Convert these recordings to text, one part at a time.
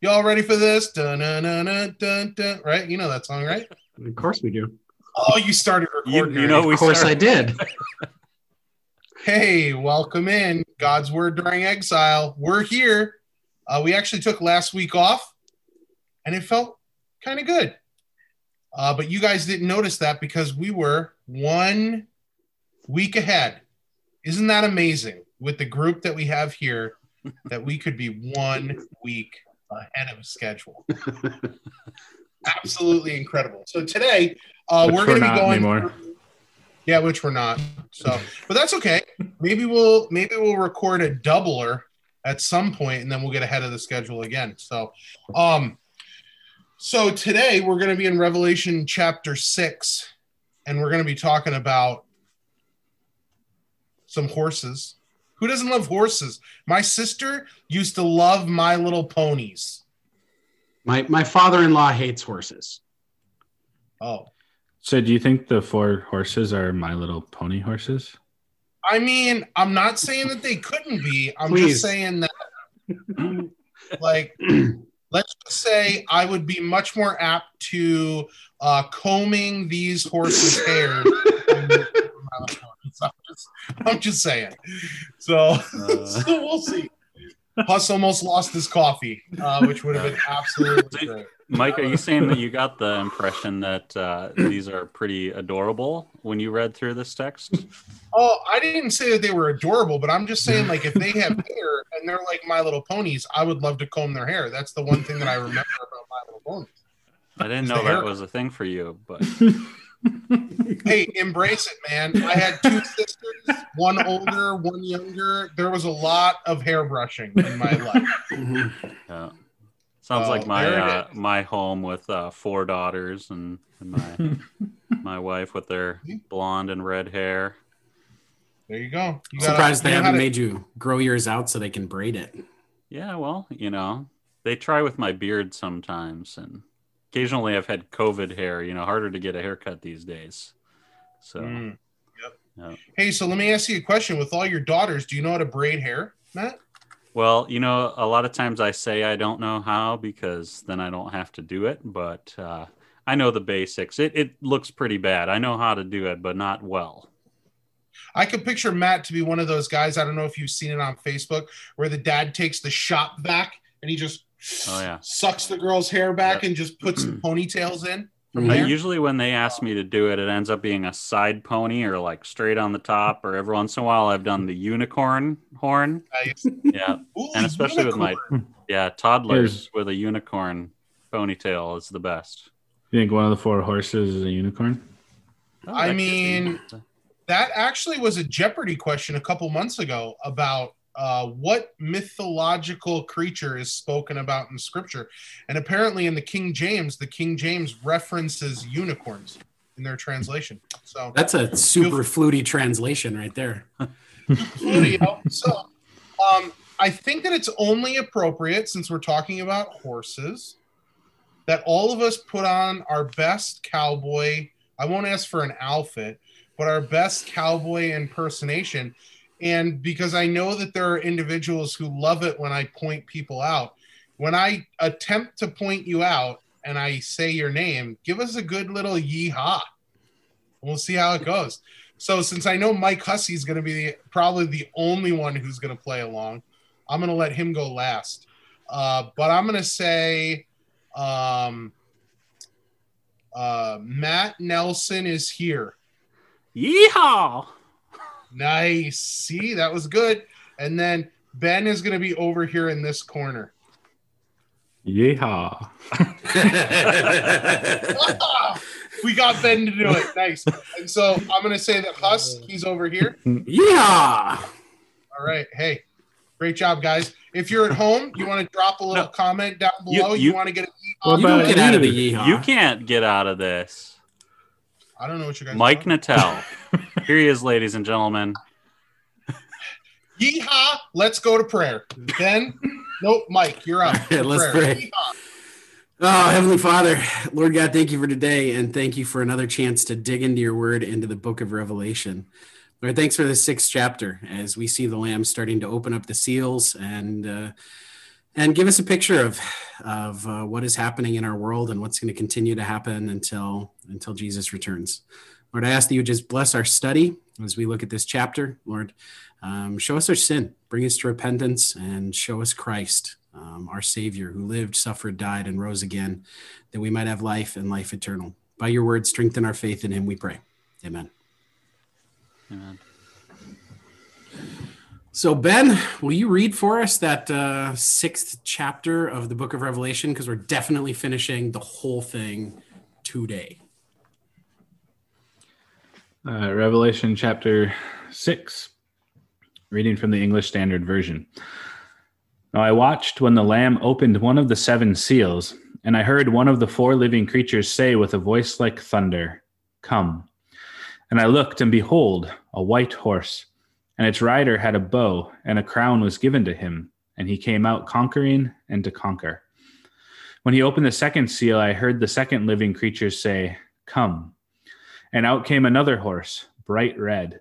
Y'all ready for this? Dun, dun, dun, dun, dun, dun. Right? You know that song, right? Of course we do. Oh, you started recording. you know, we Of course started- I did. Hey, welcome in. God's Word during exile. We're here. Uh, we actually took last week off, and it felt kind of good. Uh, but you guys didn't notice that because we were one week ahead. Isn't that amazing? With the group that we have here, that we could be one week ahead of schedule. Absolutely incredible. So today, uh, we're going to be going. anymore. Yeah, which we're not. So, but that's okay. Maybe we'll maybe we'll record a doubler at some point, and then we'll get ahead of the schedule again. So, um, so today we're going to be in Revelation chapter six, and we're going to be talking about some horses. Who doesn't love horses? My sister used to love My Little Ponies. My my father-in-law hates horses. Oh, So, do you think the four horses are My Little Pony horses? I mean, I'm not saying that they couldn't be. I'm Please. just saying that, like, let's just say I would be much more apt to uh, combing these horses' hair. I'm just, I'm just saying. So, Uh. so we'll see. Huss almost lost his coffee, uh, which would have been absolutely great. Mike, are you saying that you got the impression that uh, these are pretty adorable when you read through this text? Oh, I didn't say that they were adorable, but I'm just saying, like, if they have hair and they're like My Little Ponies, I would love to comb their hair. That's the one thing that I remember about My Little Ponies. I didn't know that haircut. was a thing for you, but Hey, embrace it, man. I had two sisters, one older, one younger. There was a lot of hairbrushing in my life. Mhm. yeah. Sounds Oh, like my uh, my home with uh, four daughters and, and my my wife with their blonde and red hair. There you go. You Surprised they you know how haven't to- made you grow yours out so they can braid it. Yeah, well, you know, they try with my beard sometimes, and occasionally I've had COVID hair. You know, harder to get a haircut these days. So Mm, yep. Yeah. Hey, so let me ask you a question. With all your daughters, do you know how to braid hair, Matt? Well, you know, a lot of times I say I don't know how because then I don't have to do it, but uh, I know the basics. It, it looks pretty bad. I know how to do it, but not well. I could picture Matt to be one of those guys. I don't know if you've seen it on Facebook where the dad takes the shop vac and he just Oh, yeah. sucks the girl's hair back and just puts ponytails in. From Mhm. Usually, when they ask me to do it, it ends up being a side pony or like straight on the top, or every once in a while I've done the unicorn horn. Nice. Yeah. Ooh, And especially with my- Yeah. Toddlers with a unicorn ponytail is the best. You think one of the four horses is a unicorn? Oh, I that could be. mean- That actually was a Jeopardy question a couple months ago about uh, what mythological creature is spoken about in Scripture, and apparently in the King James, the King James references unicorns in their translation. So, That's a super fluty translation right there. so um, I think that it's only appropriate since we're talking about horses that all of us put on our best cowboy. I won't ask for an outfit, but our best cowboy impersonation. And because I know that there are individuals who love it when I point people out, when I attempt to point you out and I say your name, give us a good little yeehaw. We'll see how it goes. So since I know Mike Hussey is going to be the, probably the only one who's going to play along, I'm going to let him go last. Uh, but I'm going to say um, uh, Matt Nelson is here. Yeehaw! Nice. See, that was good. And then Ben is going to be over here in this corner. Yeehaw. we got Ben to do it. Nice. And so I'm going to say that Huss, he's over here. yeah. All right. Hey, great job, guys. If you're at home, you want to drop a little No. comment down below. You, you- want to get a What You about don't get out of the you? yeehaw. You can't get out of this. I don't know what you guys. Mike are talking Nattell. Here he is, ladies and gentlemen. Yeehaw! Let's go to prayer. Ben, nope. Mike, you're up. All right, let's Prayer. pray. Yeehaw. Oh, Heavenly Father, Lord God, thank you for today and thank you for another chance to dig into your word into the book of Revelation. Lord, thanks for the sixth chapter as we see the Lamb starting to open up the seals and uh, and give us a picture of of uh, what is happening in our world and what's going to continue to happen until until Jesus returns. Lord, I ask that you just bless our study as we look at this chapter. Lord, um, show us our sin, bring us to repentance, and show us Christ, um, our Savior, who lived, suffered, died, and rose again, that we might have life and life eternal. By your word, strengthen our faith in Him, we pray. Amen. Amen. So, Ben, will you read for us that uh, sixth chapter of the book of Revelation? Because we're definitely finishing the whole thing today. Uh, Revelation chapter 6, reading from the English Standard Version. Now I watched when the Lamb opened one of the seven seals, and I heard one of the four living creatures say with a voice like thunder, Come. And I looked, and behold, a white horse, and its rider had a bow, and a crown was given to him, and he came out conquering and to conquer. When he opened the second seal, I heard the second living creature say, Come. And out came another horse, bright red.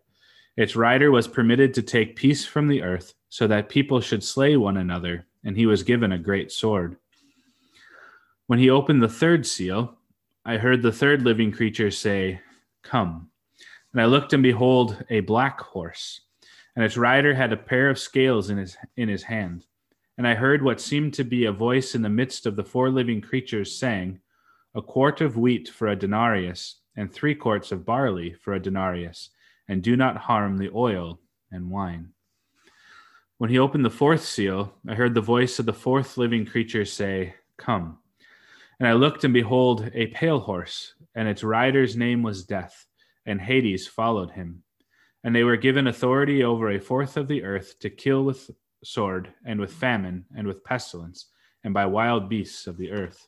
Its rider was permitted to take peace from the earth, so that people should slay one another, and he was given a great sword. When he opened the third seal, I heard the third living creature say, Come. And I looked, and behold, a black horse, and its rider had a pair of scales in his, in his hand. And I heard what seemed to be a voice in the midst of the four living creatures saying, A quart of wheat for a denarius and three quarts of barley for a denarius, and do not harm the oil and wine. When he opened the fourth seal, I heard the voice of the fourth living creature say, Come. And I looked, and behold, a pale horse, and its rider's name was Death, and Hades followed him. And they were given authority over a fourth of the earth to kill with sword, and with famine, and with pestilence, and by wild beasts of the earth.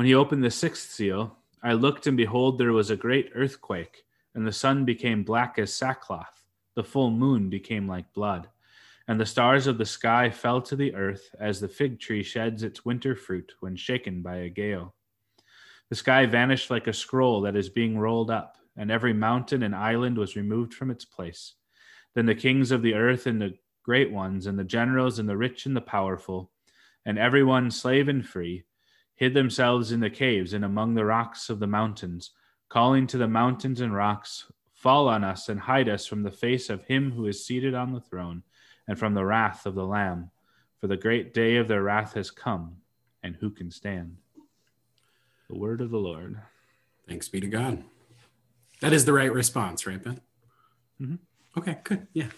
When he opened the sixth seal, I looked, and behold, there was a great earthquake, and the sun became black as sackcloth, the full moon became like blood, and the stars of the sky fell to the earth as the fig tree sheds its winter fruit when shaken by a gale. The sky vanished like a scroll that is being rolled up, and every mountain and island was removed from its place. Then the kings of the earth and the great ones, and the generals and the rich and the powerful, and everyone, slave and free, hid themselves in the caves and among the rocks of the mountains, calling to the mountains and rocks, Fall on us and hide us from the face of him who is seated on the throne and from the wrath of the Lamb. For the great day of their wrath has come, and who can stand? The word of the Lord. Thanks be to God. That is the right response, right, Ben? Mhm. Okay, good. Yeah.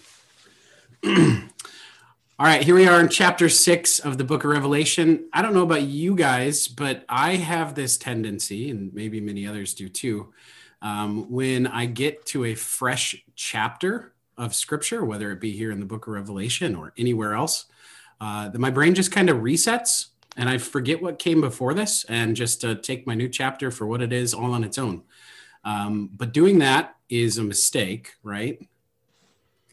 All right, here we are in chapter six of the book of Revelation. I don't know about you guys, but I have this tendency, and maybe many others do too, um, when I get to a fresh chapter of scripture, whether it be here in the book of Revelation or anywhere else, uh, that my brain just kind of resets and I forget what came before this and just uh, take my new chapter for what it is all on its own. Um, but doing that is a mistake, right?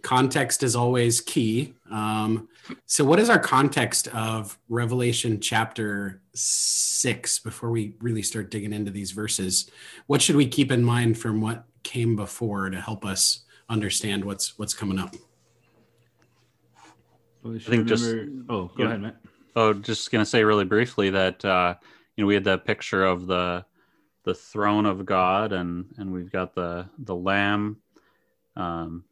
Context is always key. Um, so, what is our context of Revelation chapter six before we really start digging into these verses? What should we keep in mind from what came before to help us understand what's what's coming up? Well, we I should think just- oh, go yeah. ahead, Matt. Oh, just gonna say really briefly that uh, you know we had that picture of the the throne of God, and and we've got the the Lamb um,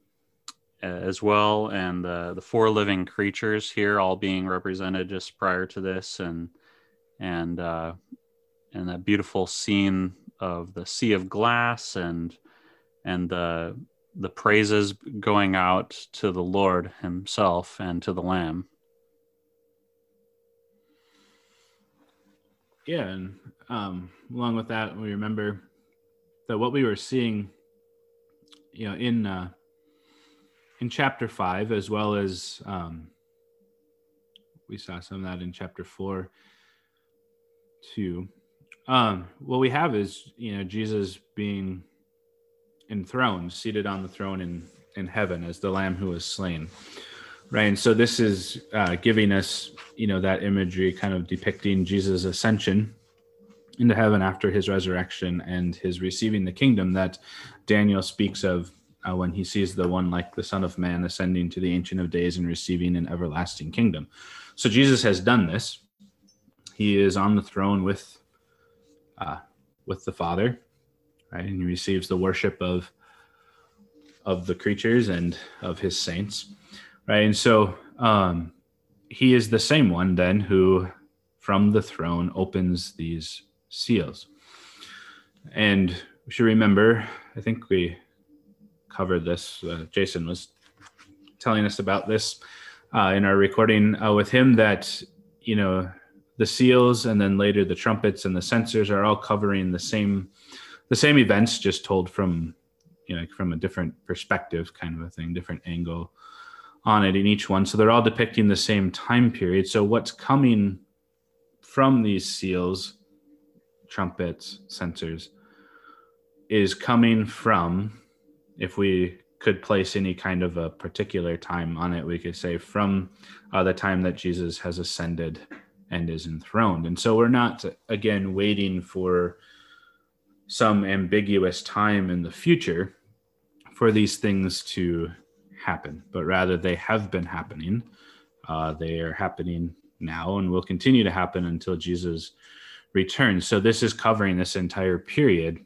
as well, and the the four living creatures here, all being represented just prior to this, and and uh, and that beautiful scene of the sea of glass, and and the the praises going out to the Lord Himself and to the Lamb. Yeah, and um, along with that, we remember that what we were seeing, you know, in uh, in chapter five, as well as um, we saw some of that in chapter four too. Um, what we have is you know Jesus being enthroned, seated on the throne in in heaven as the Lamb who was slain, right? And so this is uh, giving us you know that imagery, kind of depicting Jesus' ascension into heaven after his resurrection and his receiving the kingdom that Daniel speaks of uh, when he sees the one like the Son of Man ascending to the Ancient of Days and receiving an everlasting kingdom. So Jesus has done this. He is on the throne with uh, with the Father, right? And he receives the worship of of the creatures and of his saints, right? And so um, he is the same one then who, from the throne, opens these seals. And we should remember, I think we covered this. Uh, Jason was telling us about this uh, in our recording uh, with him that, you know, the seals and then later the trumpets and the censers are all covering the same the same events just told from you know from a different perspective kind of a thing different angle on it in each one so they're all depicting the same time period so what's coming from these seals trumpets, censers, is coming from, if we could place any kind of a particular time on it, we could say from uh, the time that Jesus has ascended and is enthroned. And so we're not, again, waiting for some ambiguous time in the future for these things to happen, but rather they have been happening. Uh, they are happening now and will continue to happen until Jesus returns. So this is covering this entire period,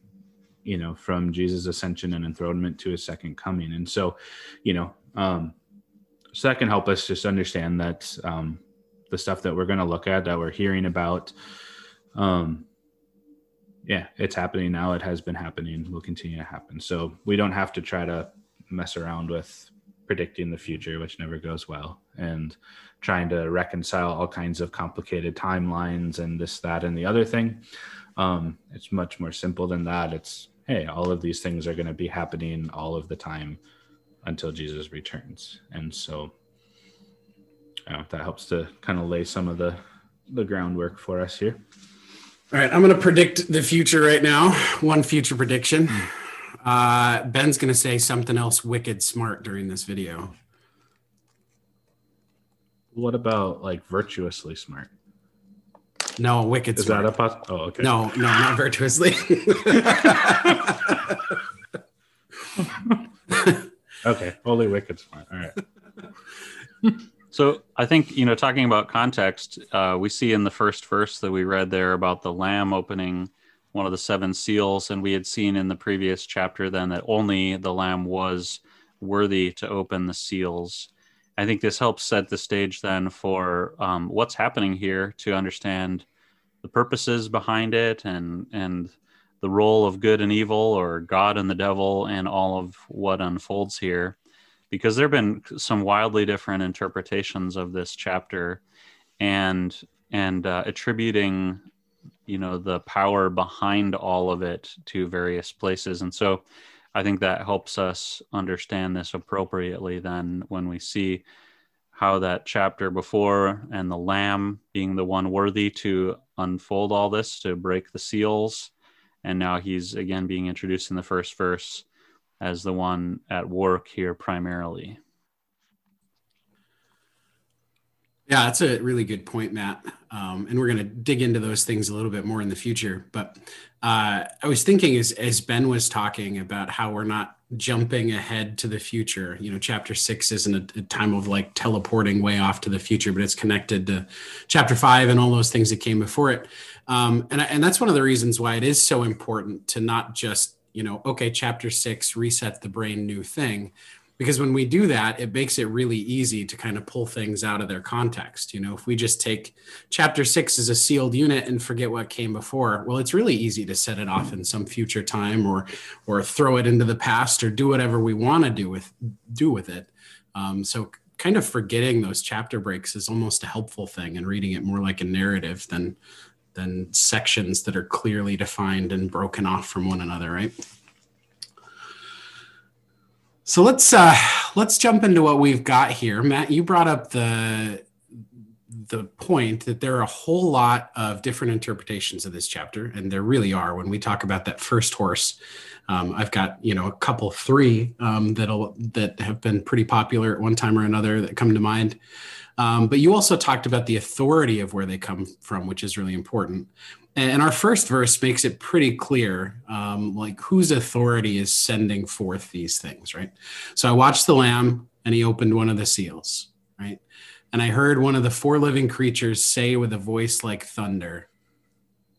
you know, from Jesus' ascension and enthronement to his second coming. And so, you know, um, so that can help us just understand that um, the stuff that we're going to look at, that we're hearing about, um, yeah, it's happening now. It has been happening. Will continue to happen. So we don't have to try to mess around with predicting the future, which never goes well, and trying to reconcile all kinds of complicated timelines and this, that, and the other thing. Um, it's much more simple than that. It's, hey, all of these things are going to be happening all of the time until Jesus returns. And so uh, that helps to kind of lay some of the, the groundwork for us here. All right, I'm going to predict the future right now. One future prediction. Uh, Ben's going to say something else wicked smart during this video. What about like virtuously smart? No, wicked Is smart. that a poss- Oh, okay. No, no, not virtuously. Okay, holy wicked smart. All right. So I think you know, talking about context, uh, we see in the first verse that we read there about the lamb opening one of the seven seals, and we had seen in the previous chapter then that only the lamb was worthy to open the seals. I think this helps set the stage then for um, what's happening here to understand the purposes behind it and and the role of good and evil or God and the devil and all of what unfolds here. Because there have been some wildly different interpretations of this chapter and and uh, attributing you know the power behind all of it to various places. And so i think that helps us understand this appropriately then when we see how that chapter before and the lamb being the one worthy to unfold all this to break the seals. And now he's again being introduced in the first verse as the one at work here primarily Yeah, that's a really good point, Matt. Um, and we're going to dig into those things a little bit more in the future. But uh, I was thinking as, as Ben was talking about how we're not jumping ahead to the future. You know, chapter six isn't a, a time of like teleporting way off to the future, but it's connected to chapter five and all those things that came before it. Um, and, and that's one of the reasons why it is so important to not just, you know, okay, chapter six, reset the brain, new thing because when we do that it makes it really easy to kind of pull things out of their context you know? If we just take chapter 6 as a sealed unit and forget what came before well it's really easy to set it off in some future time or or throw it into the past or do whatever we want to do with do with it. Um, so kind of forgetting those chapter breaks is almost a helpful thing and reading it more like a narrative than than sections that are clearly defined and broken off from one another right so let's uh, let's jump into what we've got here. Matt, you brought up the the point that there are a whole lot of different interpretations of this chapter, and there really are. When we talk about that first horse, um, I've got you know a couple, three um, that'll that have been pretty popular at one time or another that come to mind. Um, but you also talked about the authority of where they come from, which is really important. And our first verse makes it pretty clear, um, like whose authority is sending forth these things, right? So I watched the lamb, and he opened one of the seals, right? And I heard one of the four living creatures say with a voice like thunder,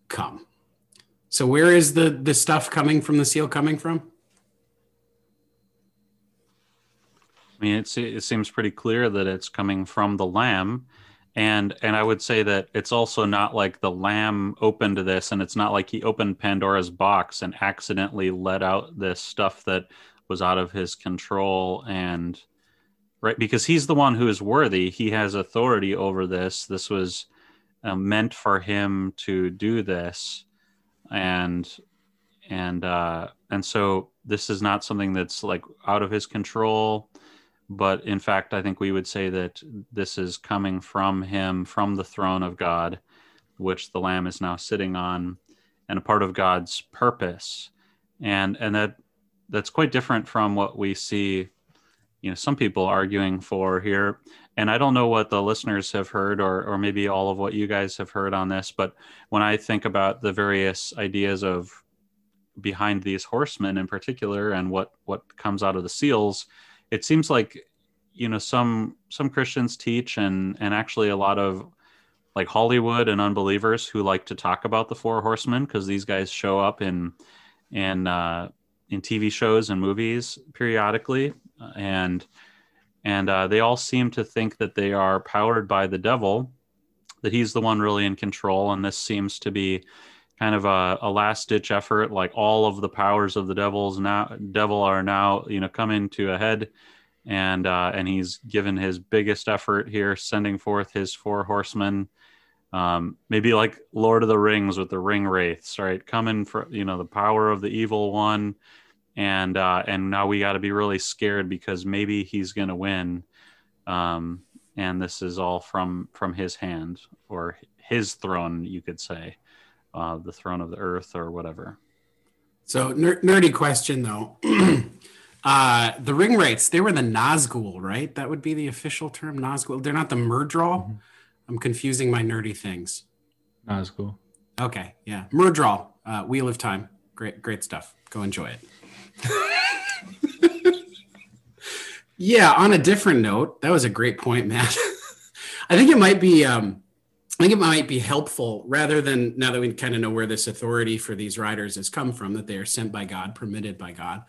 "Come." So where is the the stuff coming from? The seal coming from? I mean, it seems pretty clear that it's coming from the lamb, and and I would say that it's also not like the lamb opened this, and it's not like he opened Pandora's box and accidentally let out this stuff that was out of his control and right because he's the one who is worthy. He has authority over this. This was uh, meant for him to do this, and and uh, and so this is not something that's like out of his control but in fact, I think we would say that this is coming from him, from the throne of God, which the Lamb is now sitting on, and a part of God's purpose. And and that that's quite different from what we see, you know, some people arguing for here. And I don't know what the listeners have heard, or or maybe all of what you guys have heard on this, but when I think about the various ideas of behind these horsemen in particular and what what comes out of the seals it seems like you know some some Christians teach and and actually a lot of like Hollywood and unbelievers who like to talk about the four horsemen because these guys show up in in uh, in TV shows and movies periodically. And and uh, they all seem to think that they are powered by the devil that he's the one really in control and this seems to be kind of a, a last ditch effort like all of the powers of the devil's now devil are now you know coming to a head. And uh, and he's given his biggest effort here sending forth his four horsemen. Um, maybe like lord of the rings with the ring wraiths right? Coming for you know the power of the evil one. And uh, and now we got to be really scared because maybe he's going to win. Um, and this is all from from his hand or his throne you could say uh, the throne of the earth or whatever. So ner- nerdy question though. uh, the ring wraiths, they were the Nazgul, right? That would be the official term, Nazgul. They're not the Myrddraal. Mm-hmm. I'm confusing my nerdy things. Nazgul. Okay, yeah, Myrddraal, uh, Wheel of Time, great, great stuff. Go enjoy it. yeah. On a different note, that was a great point, Matt. I think it might be. Um, I think it might be helpful rather than now that we kind of know where this authority for these riders has come from, that they are sent by God, permitted by God.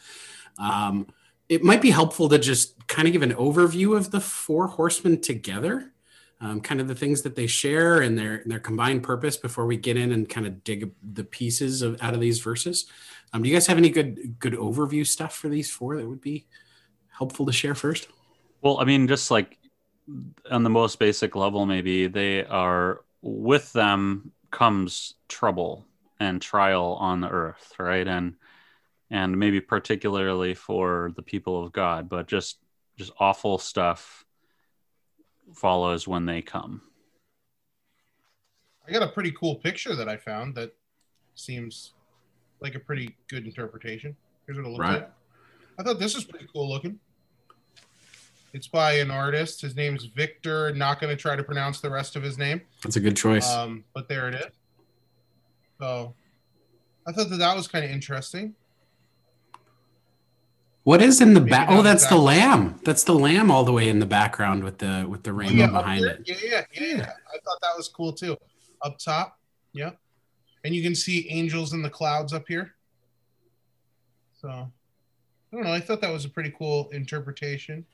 Um, it might be helpful to just kind of give an overview of the four horsemen together, um, kind of the things that they share and their their combined purpose before we get in and kind of dig the pieces of out of these verses. Um, do you guys have any good good overview stuff for these four that would be helpful to share first? Well, I mean, just like on the most basic level, maybe they are with them comes trouble and trial on the earth, right? And and maybe particularly for the people of God, but just just awful stuff follows when they come. I got a pretty cool picture that I found that seems like a pretty good interpretation. Here's what it looks right. like. I thought this was pretty cool looking. It's by an artist. His name's Victor. Not going to try to pronounce the rest of his name. That's a good choice. Um, but there it is. So I thought that that was kind of interesting. What is in the back? Oh, that's the lamb. That's the lamb all the way in the background with the with the oh, rainbow yeah, behind it. Yeah, yeah, yeah, yeah. I thought that was cool too. Up top, yeah, and you can see angels in the clouds up here. So I don't know. I thought that was a pretty cool interpretation.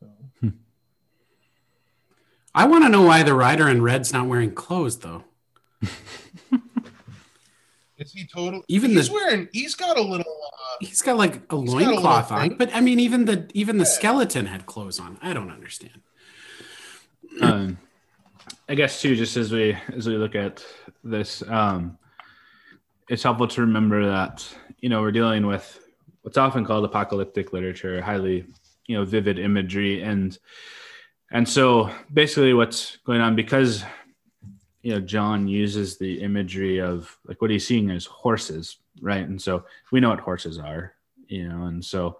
So. Hmm. I want to know why the rider in red's not wearing clothes though. Is he total? Even he's the, wearing. He's got a little. Uh, he's got like a loincloth on, but I mean, even the even the yeah. skeleton had clothes on. I don't understand. Um, I guess too, just as we as we look at this, um, it's helpful to remember that you know we're dealing with what's often called apocalyptic literature, highly you know vivid imagery. And and so basically what's going on because you know john uses the imagery of like what he's seeing is horses right? And so we know what horses are you know and so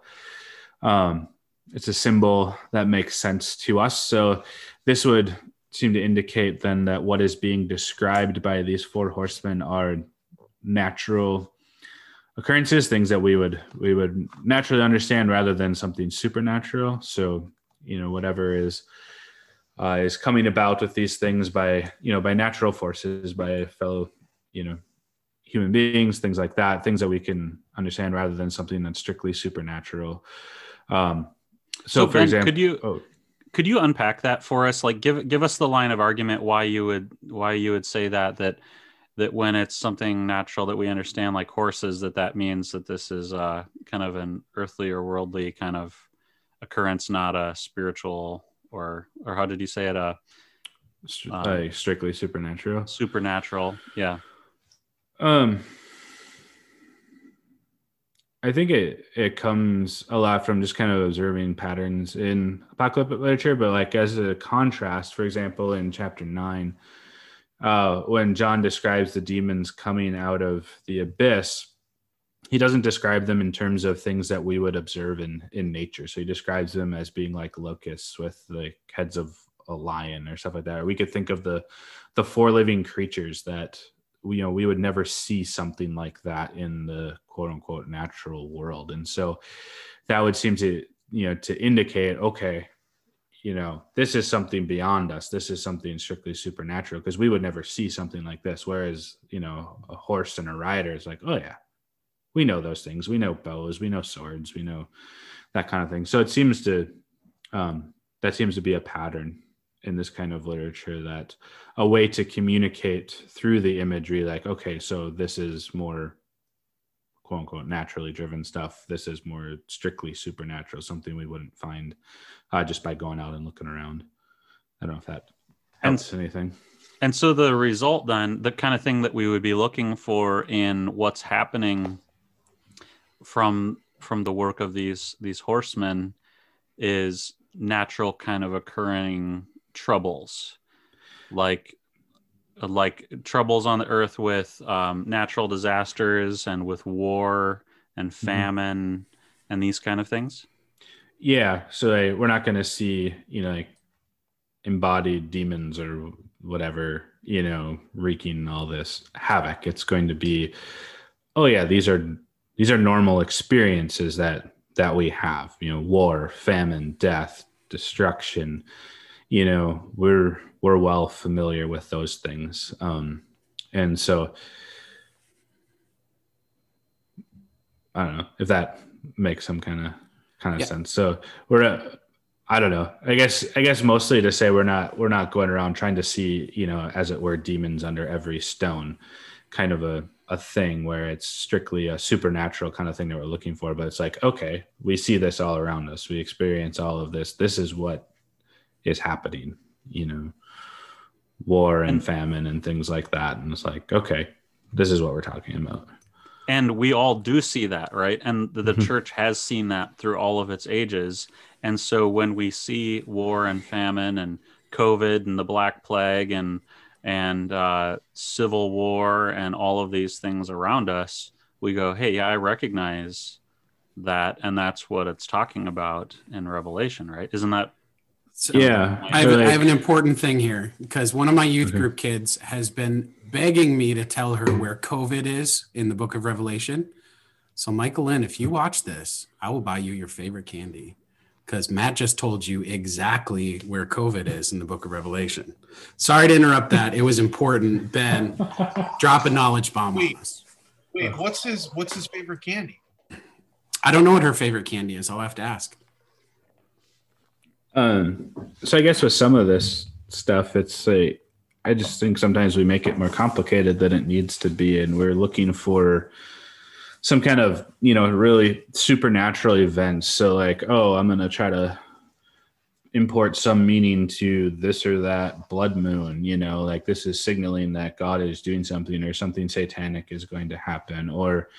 um it's a symbol that makes sense to us. So this would seem to indicate then that what is being described by these four horsemen are natural occurrences things that we would we would naturally understand rather than something supernatural. So you know whatever is uh, is coming about with these things by you know by natural forces by fellow you know human beings things like that things that we can understand rather than something that's strictly supernatural. Um so, So, for Ben, example could you- oh. Could you unpack that for us? Like, give give us the line of argument why you would why you would say that that that when it's something natural that we understand, like horses, that that means that this is uh, kind of an earthly or worldly kind of occurrence, not a spiritual or or how did you say it? A str- um, uh, strictly supernatural supernatural? Yeah. Um, I think it it comes a lot from just kind of observing patterns in apocalyptic literature, but like as a contrast, for example, in chapter nine, uh, when John describes the demons coming out of the abyss, he doesn't describe them in terms of things that we would observe in in nature. So he describes them as being like locusts with the heads of a lion or stuff like that. Or we could think of the the four living creatures that we, you know we would never see something like that in the quote unquote natural world and so that would seem to you know to indicate okay you know this is something beyond us. This is something strictly supernatural because we would never see something like this. Whereas you know a horse and a rider is like oh yeah we know those things. We know bows. We know swords. We know that kind of thing. So it seems to um that seems to be a pattern in this kind of literature that a way to communicate through the imagery like okay so this is more quote unquote naturally driven stuff this is more strictly supernatural something we wouldn't find uh, just by going out and looking around. I don't know if that And- anything. And so the result then, the kind of thing that we would be looking for in what's happening from from the work of these these horsemen is natural kind of occurring troubles. Like like troubles on the earth with um, natural disasters and with war and famine and these kind of things? Yeah so like, we're not going to see you know like embodied demons or whatever you know wreaking all this havoc. It's going to be oh yeah these are these are normal experiences that that we have you know war famine death destruction. You know we're we're well familiar with those things. Um and so i don't know if that makes some kind of kind of Yeah. sense. So we're uh, i don't know. I guess i guess mostly to say we're not we're not going around trying to see you know as it were demons under every stone kind of a a thing where it's strictly a supernatural kind of thing that we're looking for. But it's like okay we see this all around us. We experience all of this. This is what is happening you know war and famine and things like that. And it's like okay this is what we're talking about. And we all do see that right? And the, the Mhm. church has seen that through all of its ages. And so when we see war and famine and covid and the black plague and and uh, civil war and all of these things around us we go hey yeah, i recognize that. And that's what it's talking about in revelation right? Isn't that So yeah I have, so, I have an important thing here because one of my youth Okay. group kids has been begging me to tell her where COVID is in the book of Revelation. So, Michael Lynn, if you mm-hmm. watch this, I will buy you your favorite candy because Matt just told you exactly where COVID is in the book of Revelation. Sorry to interrupt that. It was important. Ben, drop a knowledge bomb on us. Wait, what's his what's his favorite candy? I don't know what her favorite candy is. I'll have to ask. Um, so I guess with some of this stuff, it's a, I just think sometimes we make it more complicated than it needs to be, and we're looking for some kind of you know really supernatural events. So like, oh, I'm gonna try to import some meaning to this or that blood moon. You know, like this is signaling that God is doing something or something satanic is going to happen, or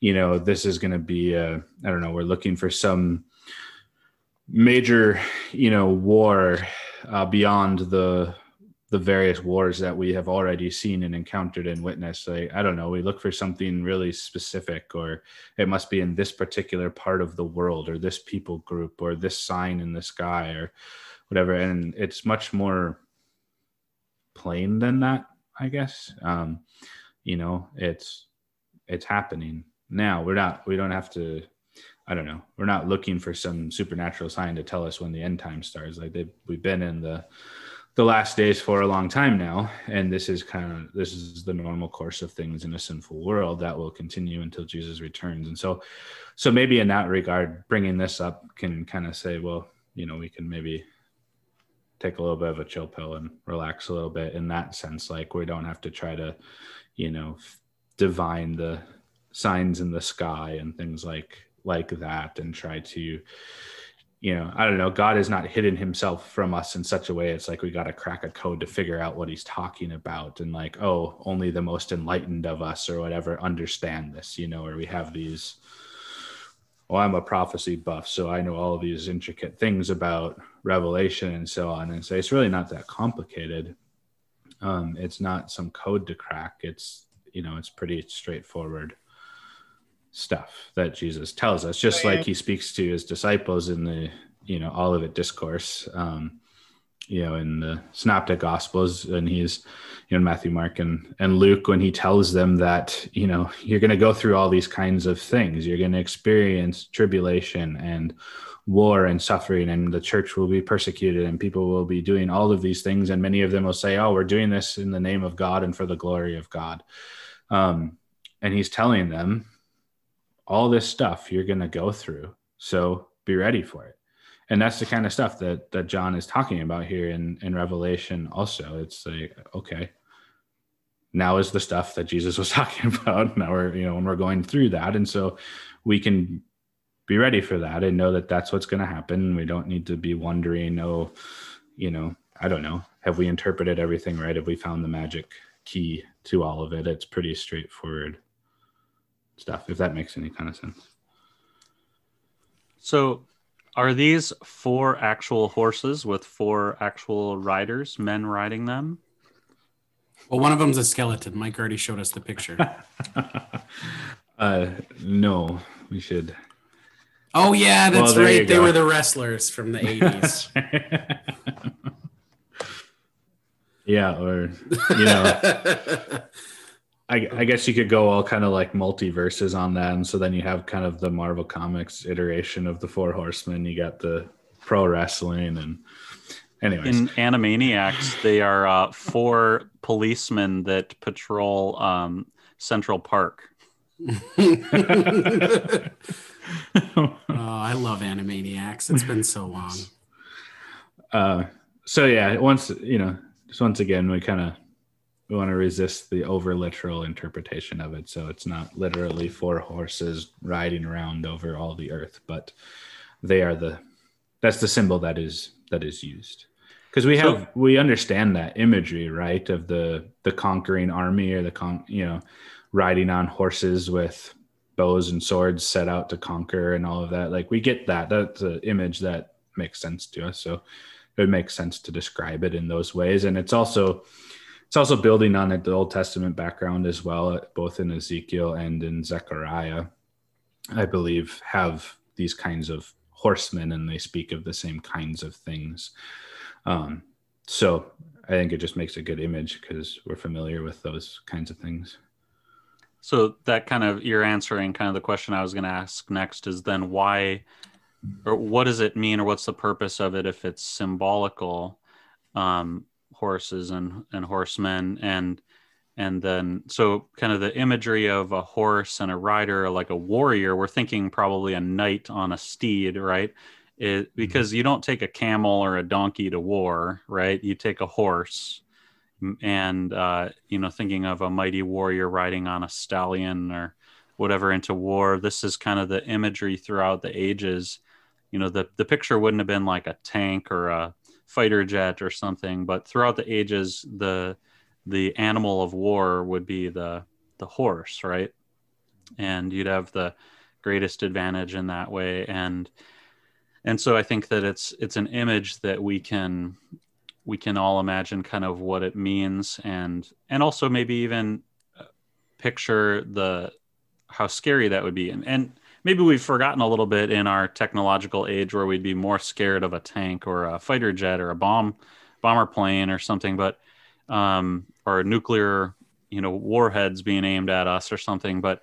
you know, this is going to be a, I don't know, we're looking for some major you know war uh, beyond the the various wars that we have already seen and encountered and witnessed. Like, I don't know, we look for something really specific, or it must be in this particular part of the world, or this people group, or this sign in the sky, or whatever. And it's much more plain than that, I guess. Um, you know, it's it's happening now. We're not. We don't have to. I don't know. We're not looking for some supernatural sign to tell us when the end time starts. Like they, we've been in the the last days for a long time now and this is kind of this is the normal course of things in a sinful world that will continue until jesus returns and so so maybe in that regard bringing this up can kind of say well you know we can maybe take a little bit of a chill pill and relax a little bit in that sense like we don't have to try to you know divine the signs in the sky and things like like that and try to you know, I don't know, God has not hidden himself from us in such a way it's like we got to crack a code to figure out what he's talking about and like, oh, only the most enlightened of us or whatever understand this, you know, or we have these well, I'm a prophecy buff, so I know all these intricate things about Revelation and so on. And so it's really not that complicated. Um, it's not some code to crack. It's you know, it's pretty straightforward stuff that Jesus tells us, just like he speaks to his disciples in the, you know, Olivet discourse, um, you know, in the synoptic gospels, and he's, you know, Matthew, Mark, and, and Luke, when he tells them that, you know, you're going to go through all these kinds of things, you're going to experience tribulation and war and suffering, and the church will be persecuted, and people will be doing all of these things, and many of them will say, oh, we're doing this in the name of God and for the glory of God. Um, and he's telling them all this stuff you're going to go through. So be ready for it. And that's the kind of stuff that that John is talking about here in in Revelation also. It's like okay, now is the stuff that Jesus was talking about. Now we're, you know, when we're going through that and so we can be ready for that and know that that's what's going to happen. We don't need to be wondering, oh, you know, I don't know, have we interpreted everything right? Have we found the magic key to all of it? It's pretty straightforward stuff, if that makes any kind of sense. So, are these four actual horses with four actual riders, men riding them? Well, one of them's a skeleton. Mike already showed us the picture. uh, no, we should. Oh yeah, that's well, right. They go. were the wrestlers from the eighties. yeah, or you know, I, I, guess you could go all kind of like multiverses on that, and so then you have kind of the Marvel Comics iteration of the Four Horsemen. You got the pro wrestling, and anyways, in Animaniacs, they are uh, four policemen that patrol um, Central Park. oh, I love Animaniacs. It's been so long. Uh, so yeah, once you know, just once again, we kind of we want to resist the over literal interpretation of it. So it's not literally four horses riding around over all the earth, but they are the that's the symbol that is that is used. Because we have so, we understand that imagery, right, of the the conquering army or the con you know riding on horses with bows and swords set out to conquer and all of that. Like we get that. That's an image that makes sense to us. So it makes sense to describe it in those ways. And it's also it's also building on the Old Testament background as well, both in Ezekiel and in Zechariah, I believe, have these kinds of horsemen and they speak of the same kinds of things. Um, so I think it just makes a good image because we're familiar with those kinds of things. So that kind of you're answering kind of the question I was going to ask next is then why or what does it mean or what's the purpose of it if it's symbolical? Um, horses and and horsemen. And and then so kind of the imagery of a horse and a rider like a warrior we're thinking probably a knight on a steed right? It, mm-hmm. because you don't take a camel or a donkey to war right? You take a horse. And uh, you know thinking of a mighty warrior riding on a stallion or whatever into war. This is kind of the imagery throughout the ages. You know the, the picture wouldn't have been like a tank or a fighter jet or something. But throughout the ages, the the animal of war would be the the horse, right? And you'd have the greatest advantage in that way. And and so I think that it's it's an image that we can we can all imagine kind of what it means and and also maybe even uh, picture the how scary that would be and, and maybe we've forgotten a little bit in our technological age where we'd be more scared of a tank or a fighter jet or a bomb bomber plane or something but um, or nuclear you know warheads being aimed at us or something but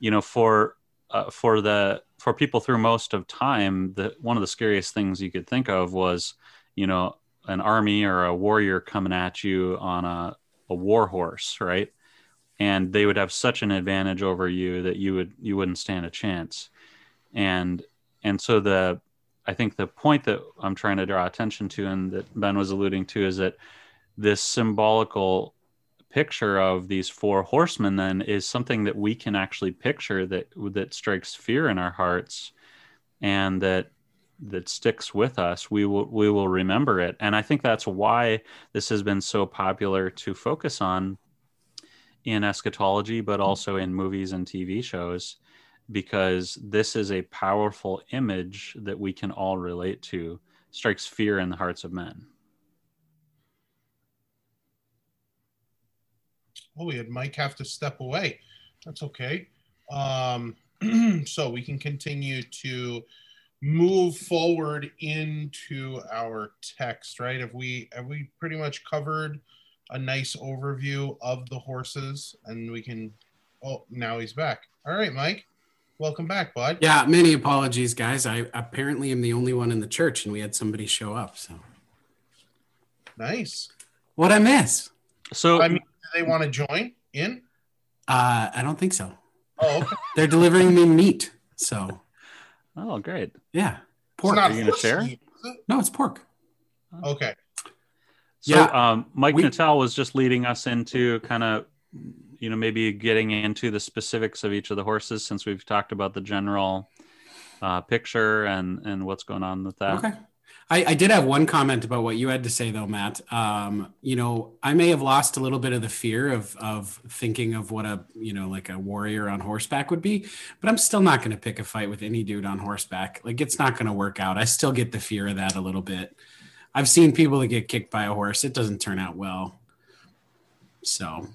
you know for uh, for the for people through most of time the one of the scariest things you could think of was you know an army or a warrior coming at you on a, a war horse, right? And they would have such an advantage over you that you would you wouldn't stand a chance. And and so the I think the point that I'm trying to draw attention to and that Ben was alluding to is that this symbolical picture of these four horsemen then is something that we can actually picture that that strikes fear in our hearts and that that sticks with us we will we will remember it and i think that's why this has been so popular to focus on in eschatology but also in movies and tv shows because this is a powerful image that we can all relate to strikes fear in the hearts of men. Oh we had mike have to step away. That's okay. Um so we can continue to move forward into our text, right? Have we have we pretty much covered a nice overview of the horses and we can oh now he's back. All right, Mike. Welcome back, bud. Yeah, many apologies, guys. I apparently am the only one in the church and we had somebody show up, so nice. What I miss? So I mean, do they want to join in? Uh I don't think so. Oh, okay. They're delivering me meat, so oh great yeah. Pork. Are you gonna share? meat, it? No, it's pork. Okay. So Yeah, um, Mike we- Natal was just leading us into kind of, you know, maybe getting into the specifics of each of the horses since we've talked about the general uh, picture and and what's going on with that. Okay. I, I did have one comment about what you had to say, though, Matt. Um, you know, I may have lost a little bit of the fear of of thinking of what a you know like a warrior on horseback would be, but I'm still not going to pick a fight with any dude on horseback. Like it's not going to work out. I still get the fear of that a little bit. I've seen people that get kicked by a horse. It doesn't turn out well. So,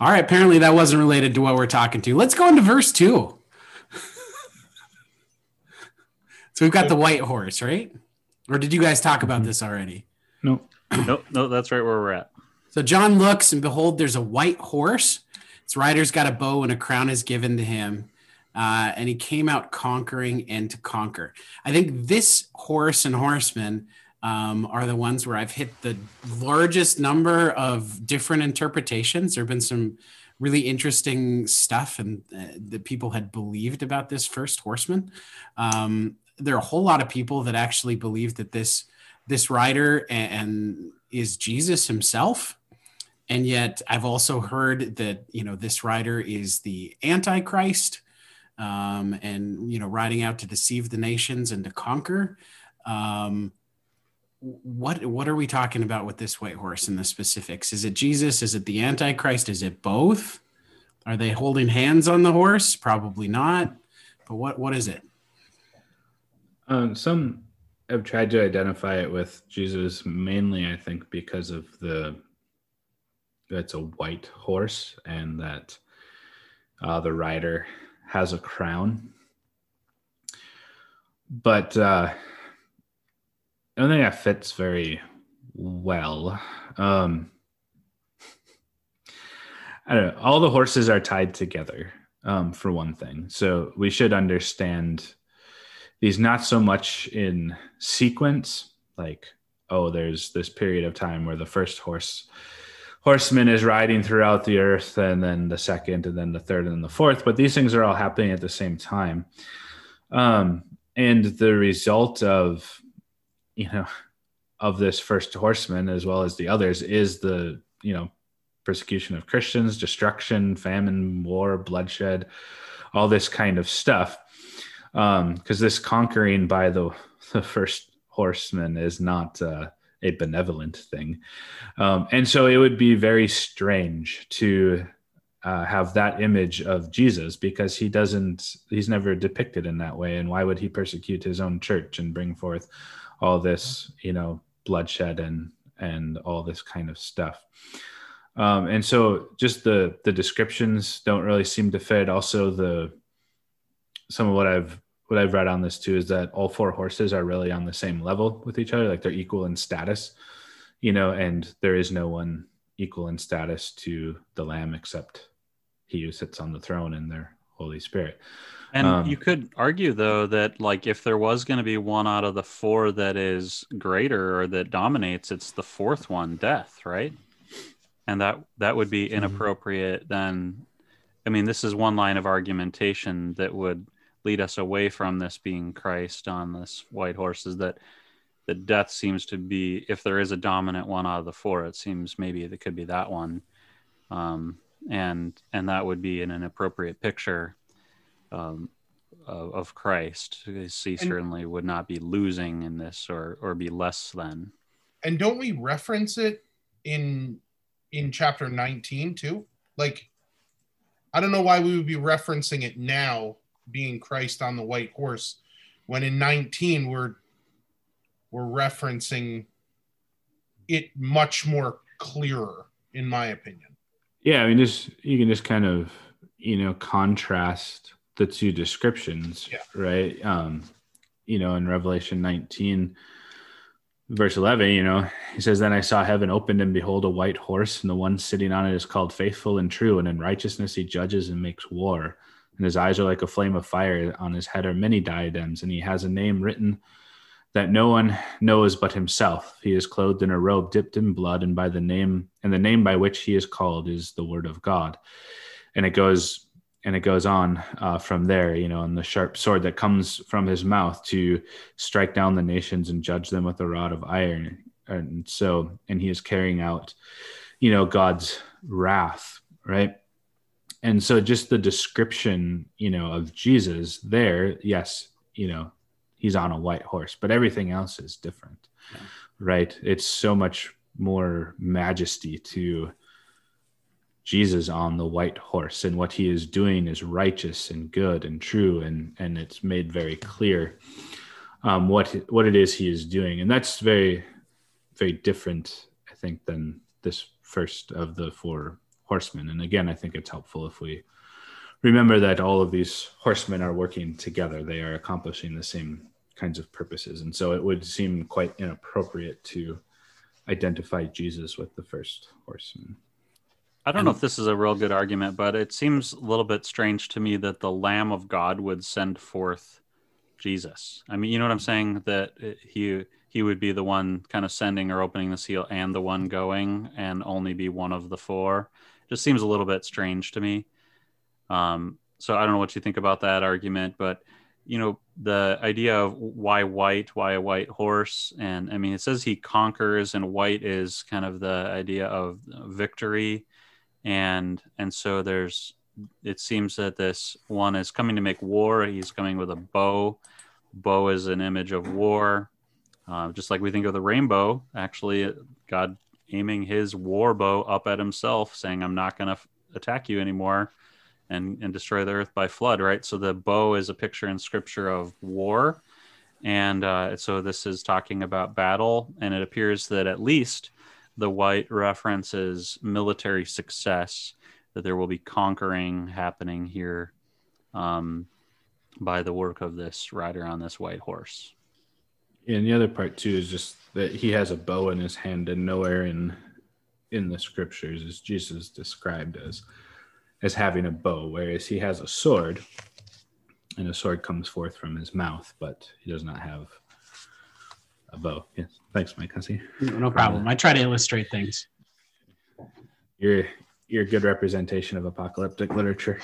all right. Apparently, that wasn't related to what we're talking to. Let's go into verse two. So we've got the white horse, right? Or did you guys talk about this already? No. no, no, that's right where we're at. So John looks and behold, there's a white horse. Its rider's got a bow and a crown is given to him. Uh, and he came out conquering and to conquer. I think this horse and horseman um, are the ones where I've hit the largest number of different interpretations. There have been some really interesting stuff and uh, that people had believed about this first horseman. Um, there are a whole lot of people that actually believe that this this rider and, and is Jesus himself. And yet I've also heard that, you know, this rider is the Antichrist um, and, you know, riding out to deceive the nations and to conquer. Um, what what are we talking about with this white horse in the specifics? Is it Jesus? Is it the Antichrist? Is it both? Are they holding hands on the horse? Probably not. But what what is it? Um, some have tried to identify it with Jesus mainly, I think, because of the it's a white horse and that uh, the rider has a crown. But uh, I don't think that fits very well. Um, I don't know. All the horses are tied together, um, for one thing. So we should understand these not so much in sequence, like, oh, there's this period of time where the first horse horseman is riding throughout the earth, and then the second, and then the third, and then the fourth. But these things are all happening at the same time. Um, and the result of, you know, of this first horseman as well as the others is the, you know, persecution of Christians, destruction, famine, war, bloodshed, all this kind of stuff. Because this conquering by the the first horseman is not uh, a benevolent thing, um, and so it would be very strange to uh, have that image of Jesus because he doesn't he's never depicted in that way, and why would he persecute his own church and bring forth all this you know bloodshed and and all this kind of stuff. Um, and so just the the descriptions don't really seem to fit. Also, the some of what I've what I've read on this too is that all four horses are really on the same level with each other, like they're equal in status, you know, and there is no one equal in status to the Lamb except he who sits on the throne and their Holy Spirit. And Um, you could argue though that like if there was going to be one out of the four that is greater or that dominates, it's the fourth one, death, right? And that that would be inappropriate. Then, I mean, this is one line of argumentation that would lead us away from this being Christ on this white horse. Is that the death seems to be if there is a dominant one out of the four, it seems maybe it could be that one, um, and and that would be an inappropriate picture um, of, of Christ. He And- certainly would not be losing in this or or be less than. And don't we reference it in in chapter 19 too? Like I don't know why we would be referencing it now being Christ on the white horse when in 19 we're we're referencing it much more clearer in my opinion. Yeah, I mean, just you can just kind of you know contrast the two descriptions, Yeah. right? Um, you know, in Revelation 19, verse 11, you know, he says, "Then I saw heaven opened, and behold, a white horse, and the one sitting on it is called Faithful and True, and in righteousness he judges and makes war. And his eyes are like a flame of fire. On his head are many diadems, and he has a name written." That no one knows but himself. He is clothed in a robe dipped in blood, and by the name and the name by which he is called is the word of God. And it goes and it goes on uh, from there, you know, and the sharp sword that comes from his mouth to strike down the nations and judge them with a rod of iron. And so, and he is carrying out, you know, God's wrath, right? And so, just the description, you know, of Jesus there, yes, you know, he's on a white horse, but everything else is different, Yeah. right? It's so much more majesty to Jesus on the white horse, and what he is doing is righteous and good and true, and and it's made very clear um, what what it is he is doing, and that's very very different, I think, than this first of the four horsemen. And again, I think it's helpful if we remember that all of these horsemen are working together; they are accomplishing the same kinds of purposes, and so it would seem quite inappropriate to identify Jesus with the first horseman. I don't know if this is a real good argument, but it seems a little bit strange to me that the Lamb of God would send forth Jesus. I mean, you know what I'm saying? That he he would be the one kind of sending or opening the seal, and the one going, and only be one of the four. Just seems a little bit strange to me. Um, so I don't know what you think about that argument, but you know the idea of why white, why a white horse, and I mean it says he conquers, and white is kind of the idea of victory. And and so there's it seems that this one is coming to make war. He's coming with a bow. Bow is an image of war. Uh, just like we think of the rainbow actually god aiming his war bow up at himself saying i'm not going to f- attack you anymore and and destroy the earth by flood right? So the bow is a picture in scripture of war. And uh, so this is talking about battle and it appears that at least the white references military success that there will be conquering happening here um, by the work of this rider on this white horse And the other part too is just that he has a bow in his hand, and nowhere in in the scriptures is Jesus described as as having a bow, whereas he has a sword, and a sword comes forth from his mouth, but he does not have a bow. Yes, thanks, Mike. I see No problem. I try to illustrate things. you're you're a good representation of apocalyptic literature.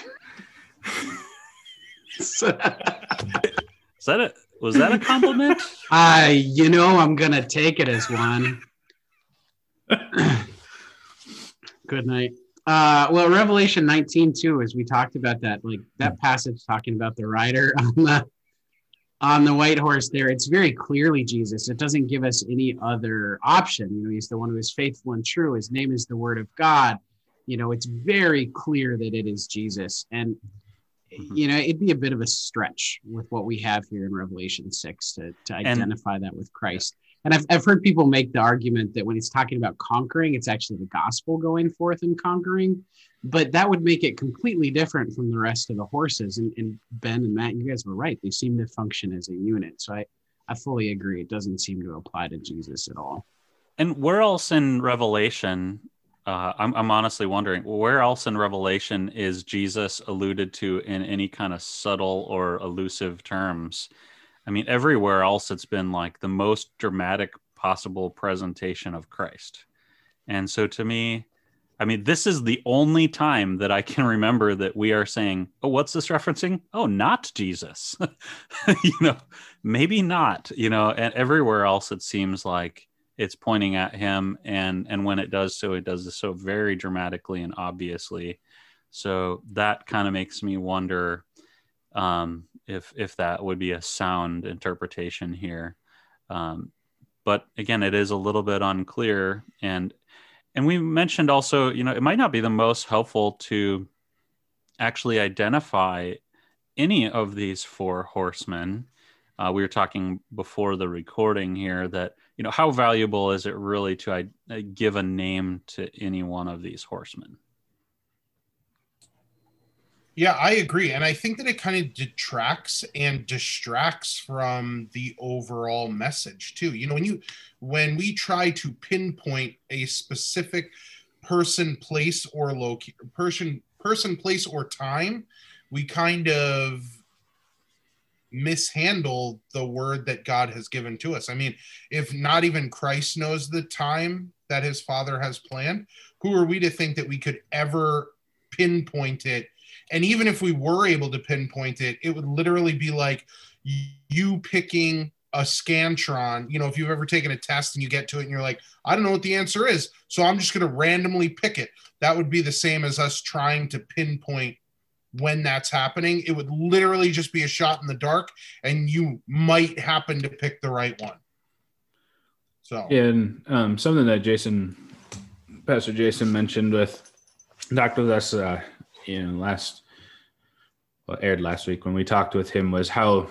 is that a was that a compliment I, you know, I'm gonna take it as one. Good night. Uh, well, Revelation 19 too, as we talked about that, like that passage talking about the rider on the on the white horse there, it's very clearly Jesus. It doesn't give us any other option. You know, he's the one who is faithful and true. His name is the Word of God. You know, it's very clear that it is Jesus. And Mhm. you know, it'd be a bit of a stretch with what we have here in Revelation 6 to, to And- identify that with Christ. And I've, I've heard people make the argument that when he's talking about conquering, it's actually the gospel going forth and conquering. But that would make it completely different from the rest of the horses. And, and Ben and Matt, you guys were right. They seem to function as a unit. So I, I fully agree. It doesn't seem to apply to Jesus at all. And where else in Revelation? Uh, I'm, I'm honestly wondering where else in Revelation is Jesus alluded to in any kind of subtle or elusive terms? I mean, everywhere else it's been like the most dramatic possible presentation of Christ. And so to me, I mean, this is the only time that I can remember that we are saying, oh, what's this referencing? Oh, not Jesus. you know, maybe not, you know, and everywhere else it seems like it's pointing at him. And and when it does so, it does so very dramatically and obviously. So that kind of makes me wonder um, if if that would be a sound interpretation here. Um, but again, it is a little bit unclear, and and we mentioned also, you know, it might not be the most helpful to actually identify any of these four horsemen. Uh, we were talking before the recording here that you know how valuable is it really to uh, give a name to any one of these horsemen yeah, I agree. And I think that it kind of detracts and distracts from the overall message too. You know, when you when we try to pinpoint a specific person, place, or location person, person, place, or time, we kind of mishandle the word that God has given to us. I mean, if not even Christ knows the time that his father has planned, who are we to think that we could ever pinpoint it and even if we were able to pinpoint it, it would literally be like you picking a Scantron. You know, if you've ever taken a test and you get to it and you're like, I don't know what the answer is. So I'm just going to randomly pick it. That would be the same as us trying to pinpoint when that's happening. It would literally just be a shot in the dark and you might happen to pick the right one. So, and um, something that Jason, Pastor Jason mentioned with Dr. Les, uh, you know, last well, aired last week when we talked with him was how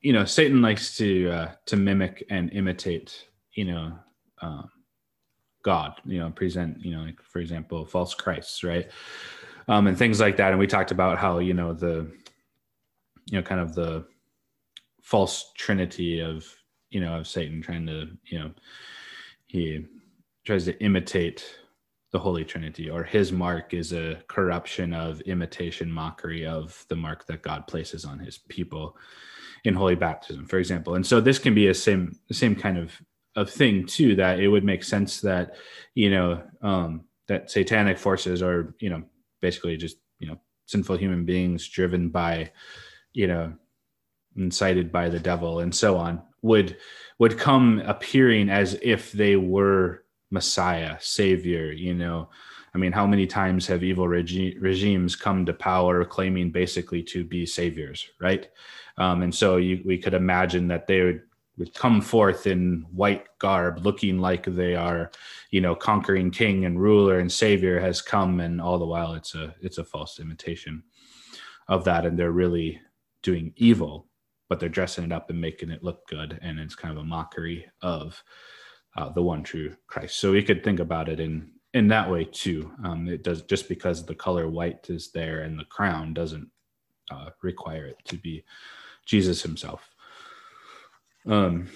you know Satan likes to uh, to mimic and imitate you know um, God you know present you know like for example false Christs right um, and things like that and we talked about how you know the you know kind of the false trinity of you know of Satan trying to you know he tries to imitate the Holy Trinity, or his mark is a corruption of imitation mockery of the mark that God places on his people in holy baptism, for example. And so this can be a same same kind of of thing too, that it would make sense that, you know, um, that satanic forces are, you know, basically just, you know, sinful human beings driven by, you know, incited by the devil and so on, would would come appearing as if they were Messiah, Savior. You know, I mean, how many times have evil regi- regimes come to power claiming basically to be saviors, right? Um, and so you, we could imagine that they would, would come forth in white garb, looking like they are, you know, conquering king and ruler and savior has come, and all the while it's a it's a false imitation of that, and they're really doing evil, but they're dressing it up and making it look good, and it's kind of a mockery of uh, the one true Christ. So we could think about it in in that way too. Um, it does just because the color white is there and the crown doesn't uh, require it to be Jesus Himself. Um,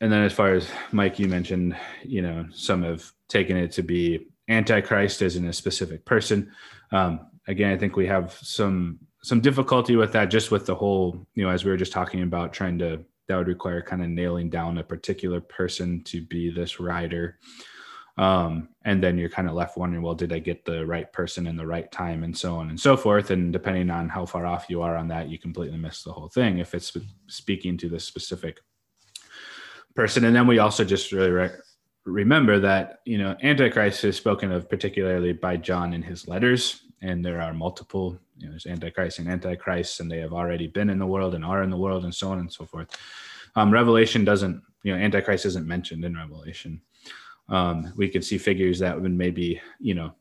and then as far as Mike, you mentioned, you know, some have taken it to be Antichrist as in a specific person. Um, again, I think we have some some difficulty with that, just with the whole, you know, as we were just talking about, trying to that would require kind of nailing down a particular person to be this rider um, and then you're kind of left wondering well did i get the right person in the right time and so on and so forth and depending on how far off you are on that you completely miss the whole thing if it's speaking to this specific person. And then we also just really re- remember that you know antichrist is spoken of particularly by john in his letters. And there are multiple you know there's antichrist and antichrist and they have already been in the world and are in the world and so on and so forth. Um, revelation doesn't you know antichrist isn't mentioned in revelation. Um, we can see figures that would maybe you know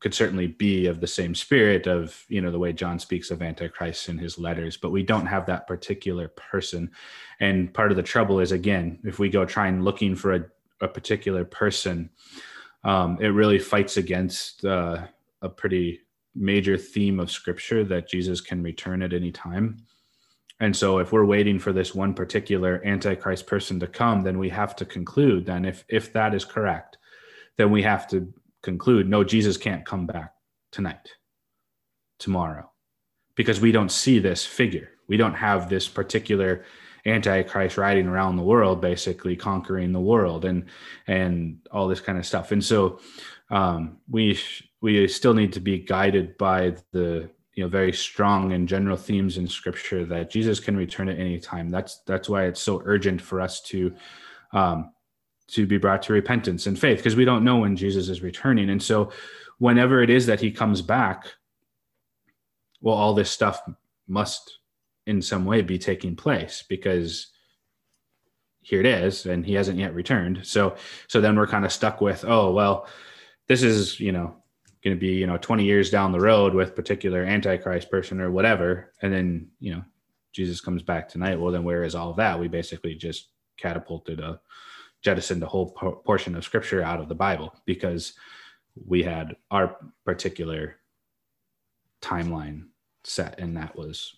could certainly be of the same spirit of you know the way john speaks of antichrist in his letters but we don't have that particular person. And part of the trouble is again if we go try and looking for a, a particular person um, it really fights against uh, a pretty major theme of scripture that jesus can return at any time. And so if we're waiting for this one particular antichrist person to come then we have to conclude then if if that is correct then we have to conclude no jesus can't come back tonight tomorrow because we don't see this figure. We don't have this particular antichrist riding around the world basically conquering the world and and all this kind of stuff. And so um, we we still need to be guided by the you know very strong and general themes in scripture that jesus can return at any time. That's that's why it's so urgent for us to um, to be brought to repentance and faith because we don't know when Jesus is returning. And so, whenever it is that he comes back, well, all this stuff must in some way be taking place because here it is and he hasn't yet returned. So so then we're kind of stuck with oh well this is you know going to be you know 20 years down the road with particular antichrist person or whatever. And then you know jesus comes back tonight. Well then where is all that? We basically just catapulted a jettisoned a whole portion of scripture out of the Bible because we had our particular timeline set and that was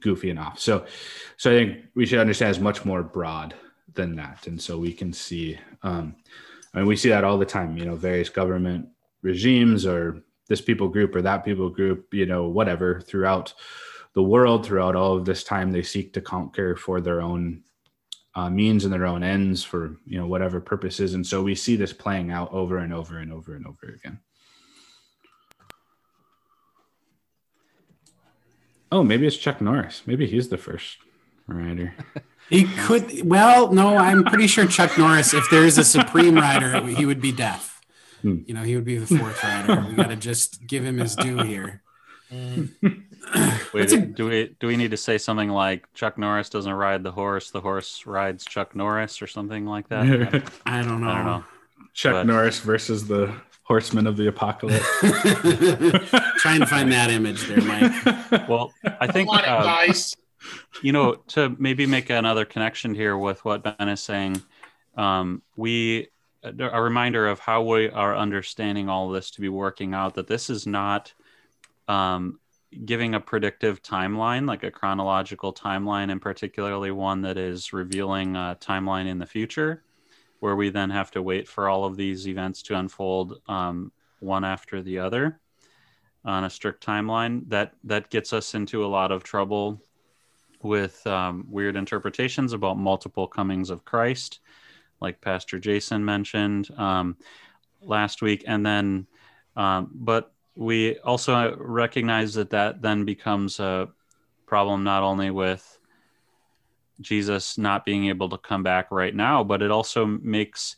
goofy enough. So, so I think we should understand it's much more broad than that. And so we can see, um, I mean, we see that all the time, you know, various government regimes or this people group or that people group, you know, whatever throughout the world, throughout all of this time, they seek to conquer for their own uh, means and their own ends for you know whatever purposes. And so we see this playing out over and over and over and over again. Oh maybe it's chuck norris. Maybe he's the first rider. He could well no i'm pretty sure chuck norris if there is a supreme rider he would be deaf hmm. you know he would be the fourth rider. We got to just give him his due here Wait, do, do we do we need to say something like Chuck Norris doesn't ride the horse, the horse rides Chuck Norris, or something like that? I don't know. I don't know. Chuck but... Norris versus the horsemen of the apocalypse. Trying to find that image there, Mike. Well, I think on, uh, guys. you know to maybe make another connection here with what Ben is saying. Um, we a reminder of how we are understanding all this to be working out that this is not um, giving a predictive timeline, like a chronological timeline, and particularly one that is revealing a timeline in the future, where we then have to wait for all of these events to unfold um, one after the other on a strict timeline. That that gets us into a lot of trouble with um, weird interpretations about multiple comings of Christ, like Pastor Jason mentioned um, last week, and then. Um, but we also recognize that that then becomes a problem not only with Jesus not being able to come back right now, but it also makes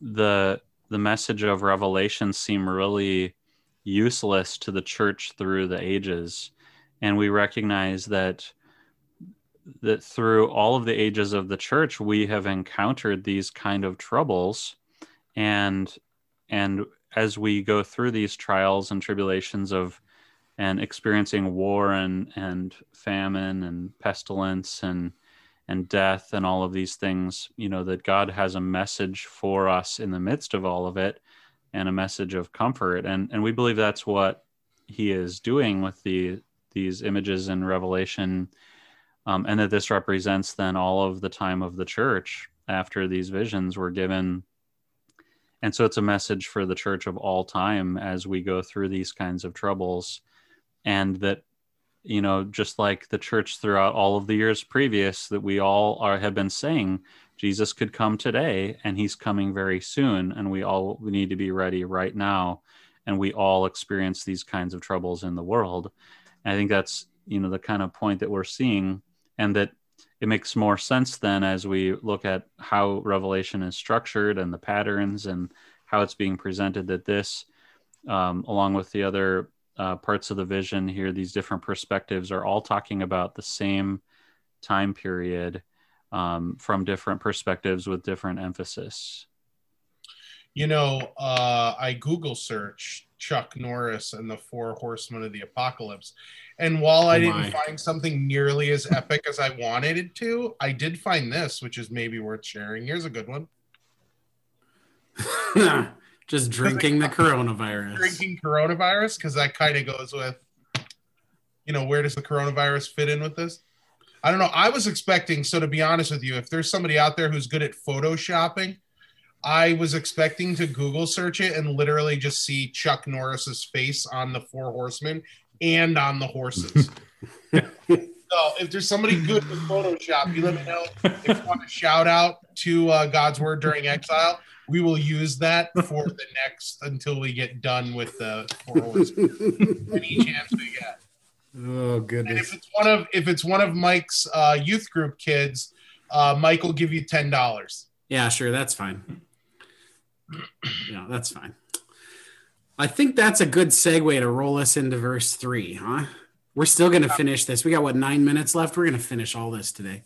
the the message of revelation seem really useless to the church through the ages. And we recognize that that through all of the ages of the church we have encountered these kind of troubles and and as we go through these trials and tribulations of and experiencing war and and famine and pestilence and and death and all of these things you know that god has a message for us in the midst of all of it and a message of comfort. And and we believe that's what he is doing with the these images in revelation um, and that this represents then all of the time of the church after these visions were given and so it's a message for the church of all time as we go through these kinds of troubles. And that, you know, just like the church throughout all of the years previous, that we all are have been saying Jesus could come today and he's coming very soon. And we all need to be ready right now. And we all experience these kinds of troubles in the world. And I think that's, you know, the kind of point that we're seeing. And that it makes more sense then as we look at how revelation is structured and the patterns and how it's being presented that this um, along with the other uh, parts of the vision here these different perspectives are all talking about the same time period um, from different perspectives with different emphasis you know, uh, I Google search Chuck Norris and the Four Horsemen of the Apocalypse, and while I Oh didn't find something nearly as epic as I wanted it to, I did find this, which is maybe worth sharing. Here's a good one: Just drinking the coronavirus. drinking coronavirus, because that kind of goes with, you know, where does the coronavirus fit in with this? I don't know. I was expecting. So to be honest with you, if there's somebody out there who's good at photoshopping, I was expecting to Google search it and literally just see Chuck Norris's face on the four horsemen and on the horses. so if there's somebody good with Photoshop, you let me know. If you want to shout out to uh, God's Word during exile, we will use that for the next until we get done with the four horsemen. Any chance we get. Oh And goodness. if it's one of if it's one of Mike's uh, youth group kids, uh, Mike will give you ten dollars. Yeah, sure, that's fine. Yeah, that's fine. I think that's a good segue to roll us into verse three, huh? We're still going to finish this. We got what nine minutes left. We're going to finish all this today.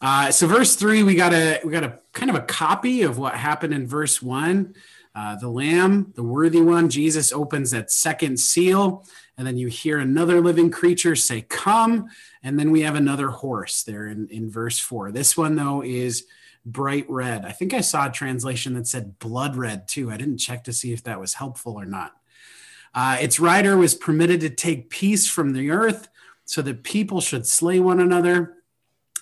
Uh, so verse three, we got a we got a kind of a copy of what happened in verse one. Uh, the Lamb, the worthy one, Jesus opens that second seal, and then you hear another living creature say, "Come," and then we have another horse there in in verse four. This one though is bright red. I think I saw a translation that said blood red too. I didn't check to see if that was helpful or not. Uh, its rider was permitted to take peace from the earth so that people should slay one another,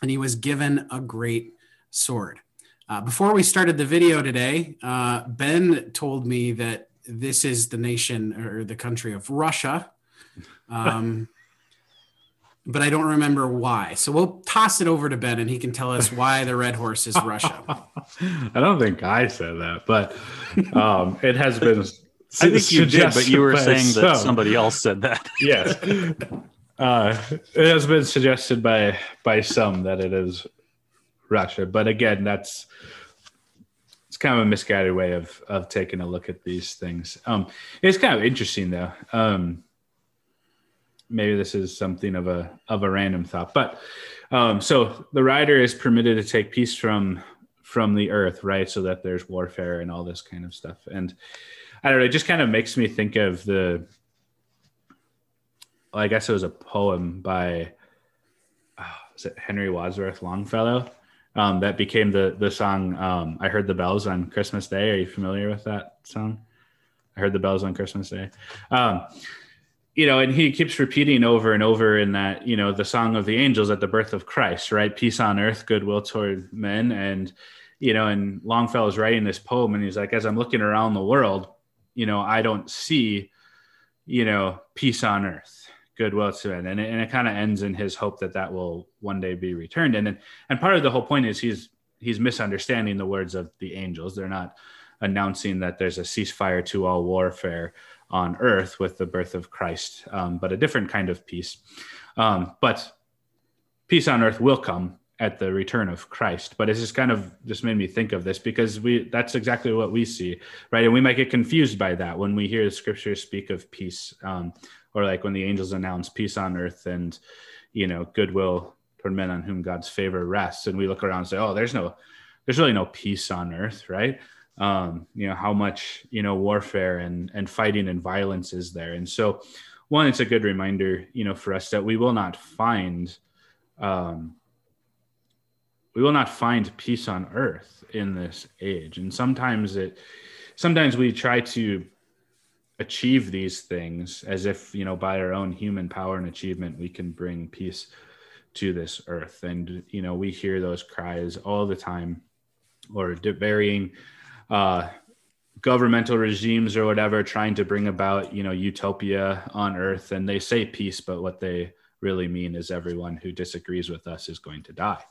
and he was given a great sword. Uh, before we started the video today, uh, Ben told me that this is the nation or the country of Russia. Um, but I don't remember why. So we'll toss it over to Ben and he can tell us why the red horse is Russia. I don't think I said that, but um, it has been. I think you did, but you were saying by that some. somebody else said that. yes. Uh, it has been suggested by by some that it is Russia, but again, that's it's kind of a misguided way of of taking a look at these things. Um, it's kind of interesting though. Um, maybe this is something of a of a random thought, but um, so the rider is permitted to take peace from from the earth, right? So that there's warfare and all this kind of stuff, and I don't know. It just kind of makes me think of the well, I guess it was a poem by oh, it Henry Wadsworth Longfellow um, that became the the song um, "I Heard the Bells on Christmas Day." Are you familiar with that song? I heard the bells on Christmas Day. Um, you know, and he keeps repeating over and over in that you know the song of the angels at the birth of Christ, right? Peace on earth, goodwill toward men, and you know, and Longfellow's writing this poem, and he's like, as I'm looking around the world, you know, I don't see, you know, peace on earth goodwill to men. and it, and it kind of ends in his hope that that will one day be returned and then and part of the whole point is he's he's misunderstanding the words of the angels they're not announcing that there's a ceasefire to all warfare on earth with the birth of christ um, but a different kind of peace. Um, but peace on earth will come at the return of christ. But it's just kind of just made me think of this because we that's exactly what we see right? And we might get confused by that when we hear the scriptures speak of peace um, or like when the angels announce peace on earth and you know goodwill toward men on whom god's favor rests. And we look around and say oh there's no there's really no peace on earth right um you know how much you know warfare and and fighting and violence is there. And so one it's a good reminder you know for us that we will not find um we will not find peace on earth in this age. And sometimes it sometimes we try to achieve these things as if you know by our own human power and achievement we can bring peace to this earth. And you know we hear those cries all the time or varying uh governmental regimes or whatever trying to bring about you know utopia on earth and they say peace but what they really mean is everyone who disagrees with us is going to die.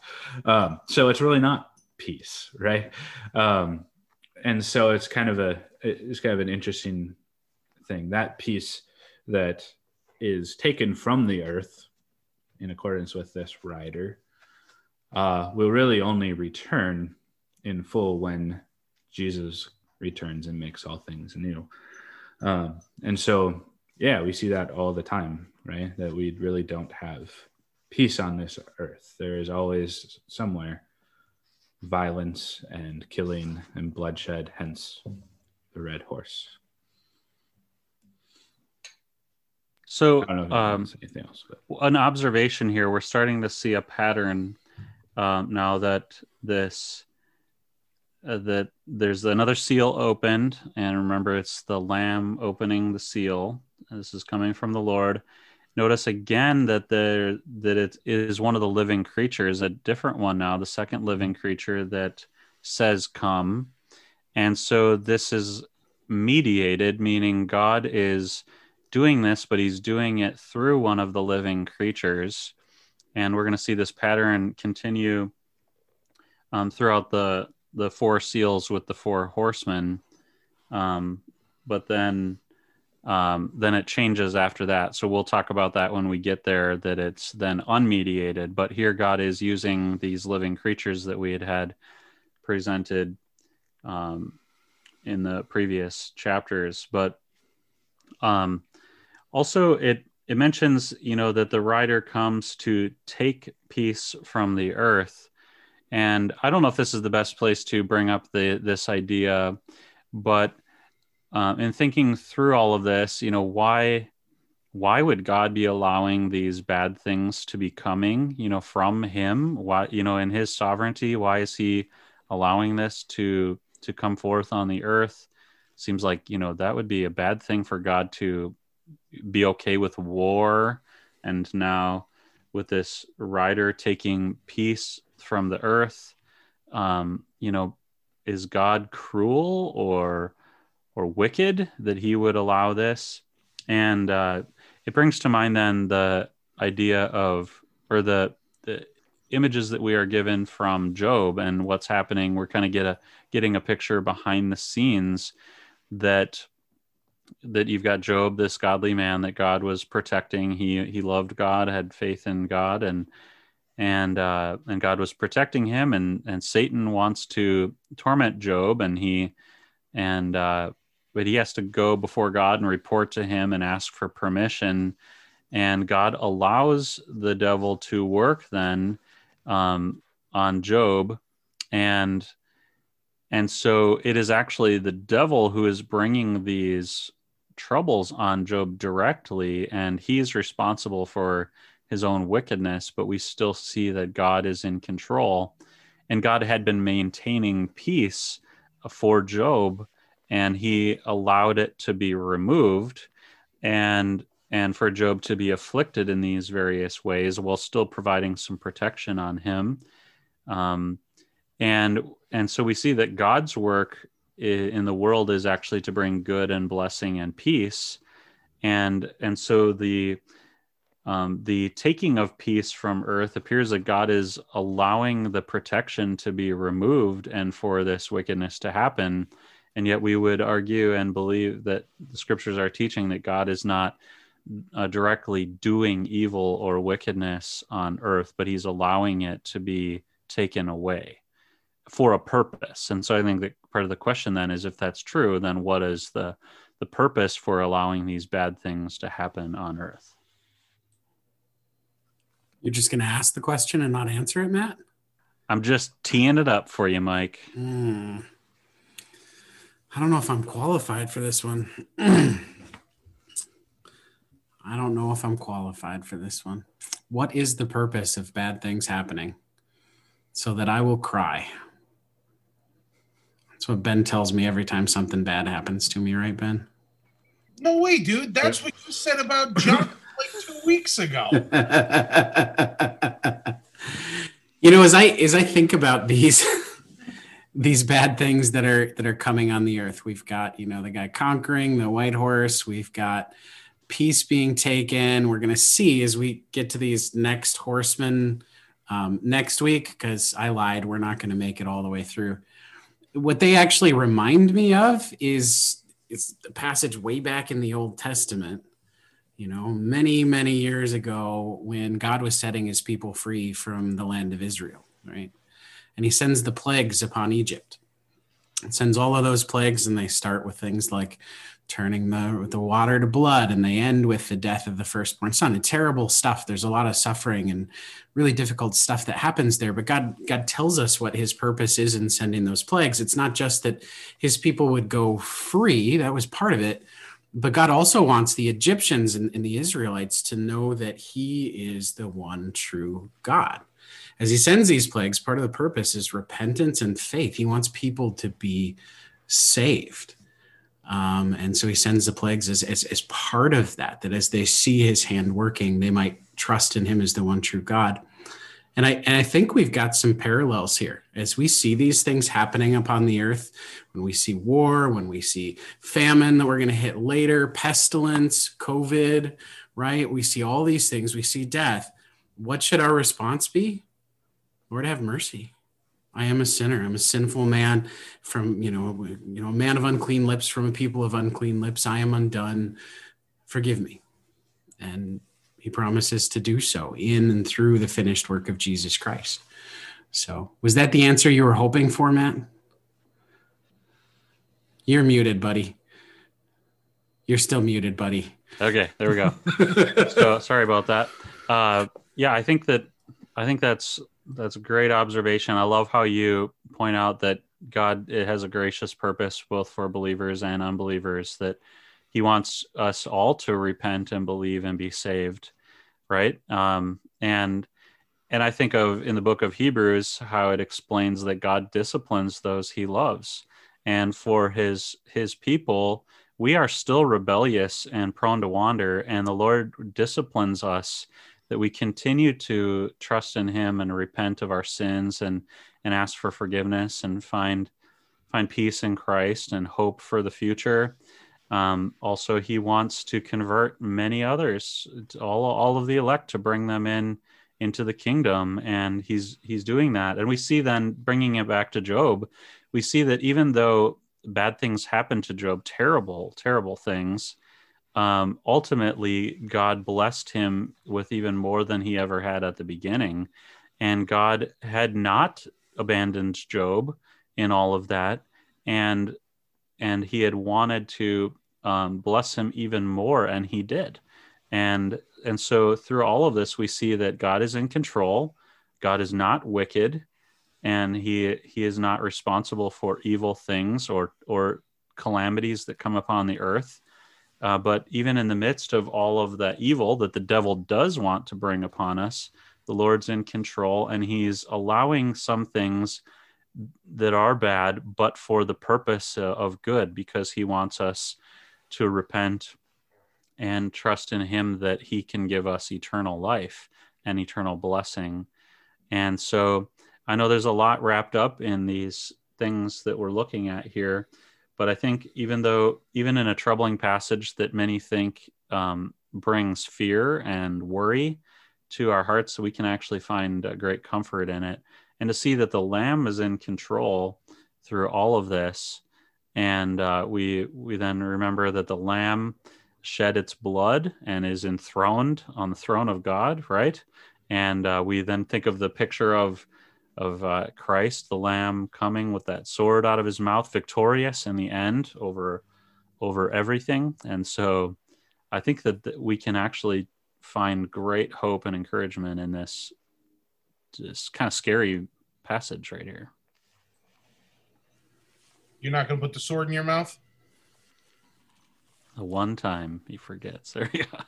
Um, so it's really not peace right? Um, and so it's kind of a it's kind of an interesting thing. That peace that is taken from the earth in accordance with this rider uh, will really only return in full when jesus returns and makes all things new. Um, and so yeah we see that all the time right? That we really don't have peace on this earth. There is always somewhere violence and killing and bloodshed hence the red horse. So, I don't know if um, anything else, but an observation here. We're starting to see a pattern um, now that this uh, that there's another seal opened and remember it's the lamb opening the seal. This is coming from the lord. Notice again that there that it is one of the living creatures a different one now the second living creature that says come. And so this is mediated meaning god is doing this but he's doing it through one of the living creatures. And we're going to see this pattern continue um, throughout the the four seals with the four horsemen. Um, but then um, then it changes after that. So we'll talk about that when we get there that it's then unmediated. But here god is using these living creatures that we had had presented um, in the previous chapters. But um, also it it mentions you know that the rider comes to take peace from the earth and i don't know if this is the best place to bring up the this idea but um, in thinking through all of this you know why why would god be allowing these bad things to be coming you know from him? Why you know in his sovereignty why is he allowing this to to come forth on the earth? Seems like you know that would be a bad thing for god to be okay with war. And now with this rider taking peace from the earth um, you know is god cruel or or wicked that he would allow this and uh, it brings to mind then the idea of or the the images that we are given from job and what's happening we're kind of get a getting a picture behind the scenes that that you've got Job, this godly man that God was protecting. He he loved God, had faith in God, and and uh, and God was protecting him. And and Satan wants to torment Job, and he and uh, but he has to go before God and report to him and ask for permission. And God allows the devil to work then um, on Job, and and so it is actually the devil who is bringing these troubles on Job directly, and he's responsible for his own wickedness, but we still see that God is in control. And God had been maintaining peace for Job, and he allowed it to be removed and and for Job to be afflicted in these various ways while still providing some protection on him. Um, and and so we see that God's work in the world is actually to bring good and blessing and peace and and so the um, the taking of peace from earth appears that god is allowing the protection to be removed and for this wickedness to happen and yet we would argue and believe that the scriptures are teaching that god is not uh, directly doing evil or wickedness on earth but he's allowing it to be taken away for a purpose. And so I think that part of the question then is if that's true, then what is the the purpose for allowing these bad things to happen on earth? You're just going to ask the question and not answer it, Matt? I'm just teeing it up for you, Mike. Hmm. I don't know if I'm qualified for this one. I don't know if I'm qualified for this one. What is the purpose of bad things happening? So that I will cry. That's what Ben tells me every time something bad happens to me, right, Ben? No way, dude. That's what you said about John like two weeks ago. you know, as I as I think about these these bad things that are that are coming on the earth, we've got, you know, the guy conquering the white horse, we've got peace being taken. We're gonna see as we get to these next horsemen um, next week, because I lied, we're not gonna make it all the way through what they actually remind me of is it's the passage way back in the Old Testament, you know, many, many years ago when God was setting his people free from the land of Israel, right? And he sends the plagues upon Egypt. and sends all of those plagues, and they start with things like turning the, the water to blood, and they end with the death of the firstborn son. And terrible stuff. There's a lot of suffering and really difficult stuff that happens there. But God, God tells us what his purpose is in sending those plagues. It's not just that his people would go free, that was part of it. But God also wants the Egyptians and, and the Israelites to know that he is the one true God as he sends these plagues, part of the purpose is repentance and faith. He wants people to be saved. Um, and so he sends the plagues as, as, as part of that, that as they see his hand working, they might trust in him as the one true God. And I, and I think we've got some parallels here as we see these things happening upon the earth. When we see war, when we see famine that we're going to hit later, pestilence, COVID, right? We see all these things, we see death. What should our response be? Lord, have mercy. I am a sinner. I'm a sinful man from, you know, you know, a man of unclean lips from a people of unclean lips. I am undone. Forgive me. And he promises to do so in and through the finished work of Jesus Christ. So, was that the answer you were hoping for, Matt? You're muted, buddy. You're still muted, buddy. Okay, there we go. so sorry about that. Uh, yeah, I think that I think that's that's a great observation. I love how you point out that God it has a gracious purpose both for believers and unbelievers that he wants us all to repent and believe and be saved, right? Um, and and I think of in the book of Hebrews how it explains that God disciplines those he loves. And for his his people, we are still rebellious and prone to wander and the Lord disciplines us that we continue to trust in him and repent of our sins and and ask for forgiveness and find find peace in Christ and hope for the future. Um, also, he wants to convert many others, all all of the elect, to bring them in into the kingdom, and he's he's doing that. And we see then bringing it back to Job, we see that even though bad things happen to Job, terrible, terrible things, um, ultimately God blessed him with even more than he ever had at the beginning. And God had not abandoned Job in all of that. And and he had wanted to um, bless him even more, and he did. And and so through all of this, we see that God is in control. God is not wicked, and he he is not responsible for evil things or or calamities that come upon the earth. Uh, but even in the midst of all of the evil that the devil does want to bring upon us, the Lord's in control and he's allowing some things that are bad, but for the purpose uh, of good, because he wants us to repent and trust in him that he can give us eternal life and eternal blessing. And so I know there's a lot wrapped up in these things that we're looking at here. But I think even though, even in a troubling passage that many think um, brings fear and worry to our hearts, we can actually find a great comfort in it. And to see that the Lamb is in control through all of this. And uh, we, we then remember that the Lamb shed its blood and is enthroned on the throne of God, right? And uh, we then think of the picture of of uh, Christ, the Lamb, coming with that sword out of his mouth, victorious in the end over over everything. And so, I think that, that we can actually find great hope and encouragement in this this kind of scary passage right here. You're not going to put the sword in your mouth. The one time he forgets. There you go.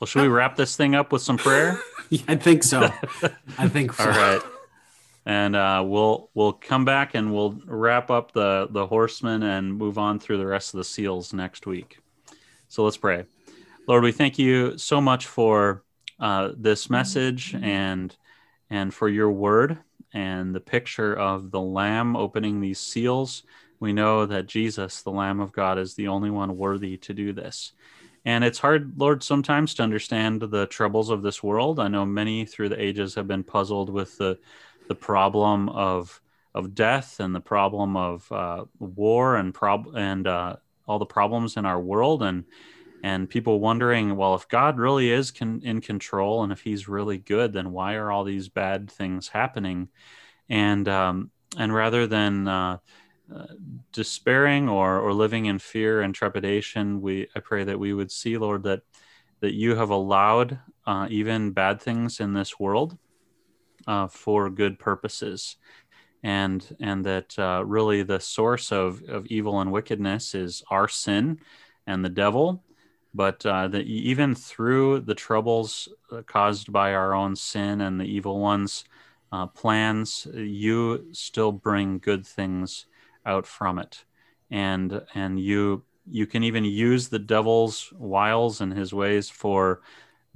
Well, should we wrap this thing up with some prayer? yeah, I think so. I think. So. All right, and uh, we'll we'll come back and we'll wrap up the the horsemen and move on through the rest of the seals next week. So let's pray. Lord, we thank you so much for uh, this message and and for your word and the picture of the Lamb opening these seals. We know that Jesus, the Lamb of God, is the only one worthy to do this. And it's hard, Lord, sometimes to understand the troubles of this world. I know many through the ages have been puzzled with the the problem of of death and the problem of uh, war and prob and uh, all the problems in our world and and people wondering, well, if God really is con- in control and if He's really good, then why are all these bad things happening? And um, and rather than uh, uh, despairing or, or living in fear and trepidation, we I pray that we would see, Lord, that that you have allowed uh, even bad things in this world uh, for good purposes, and and that uh, really the source of of evil and wickedness is our sin and the devil, but uh, that even through the troubles uh, caused by our own sin and the evil ones. Uh, plans, you still bring good things out from it and and you you can even use the devil's wiles and his ways for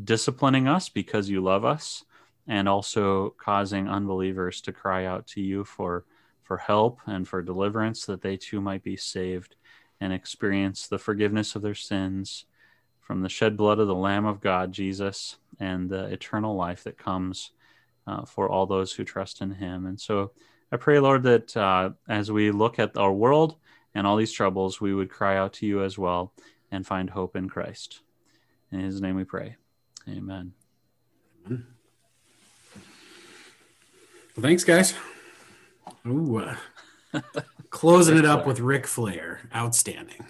disciplining us because you love us and also causing unbelievers to cry out to you for for help and for deliverance that they too might be saved and experience the forgiveness of their sins from the shed blood of the lamb of god jesus and the eternal life that comes uh, for all those who trust in him and so I pray, Lord, that uh, as we look at our world and all these troubles, we would cry out to you as well and find hope in Christ. In his name we pray. Amen. Well, thanks, guys. Ooh, uh, closing it up with Ric Flair. Outstanding.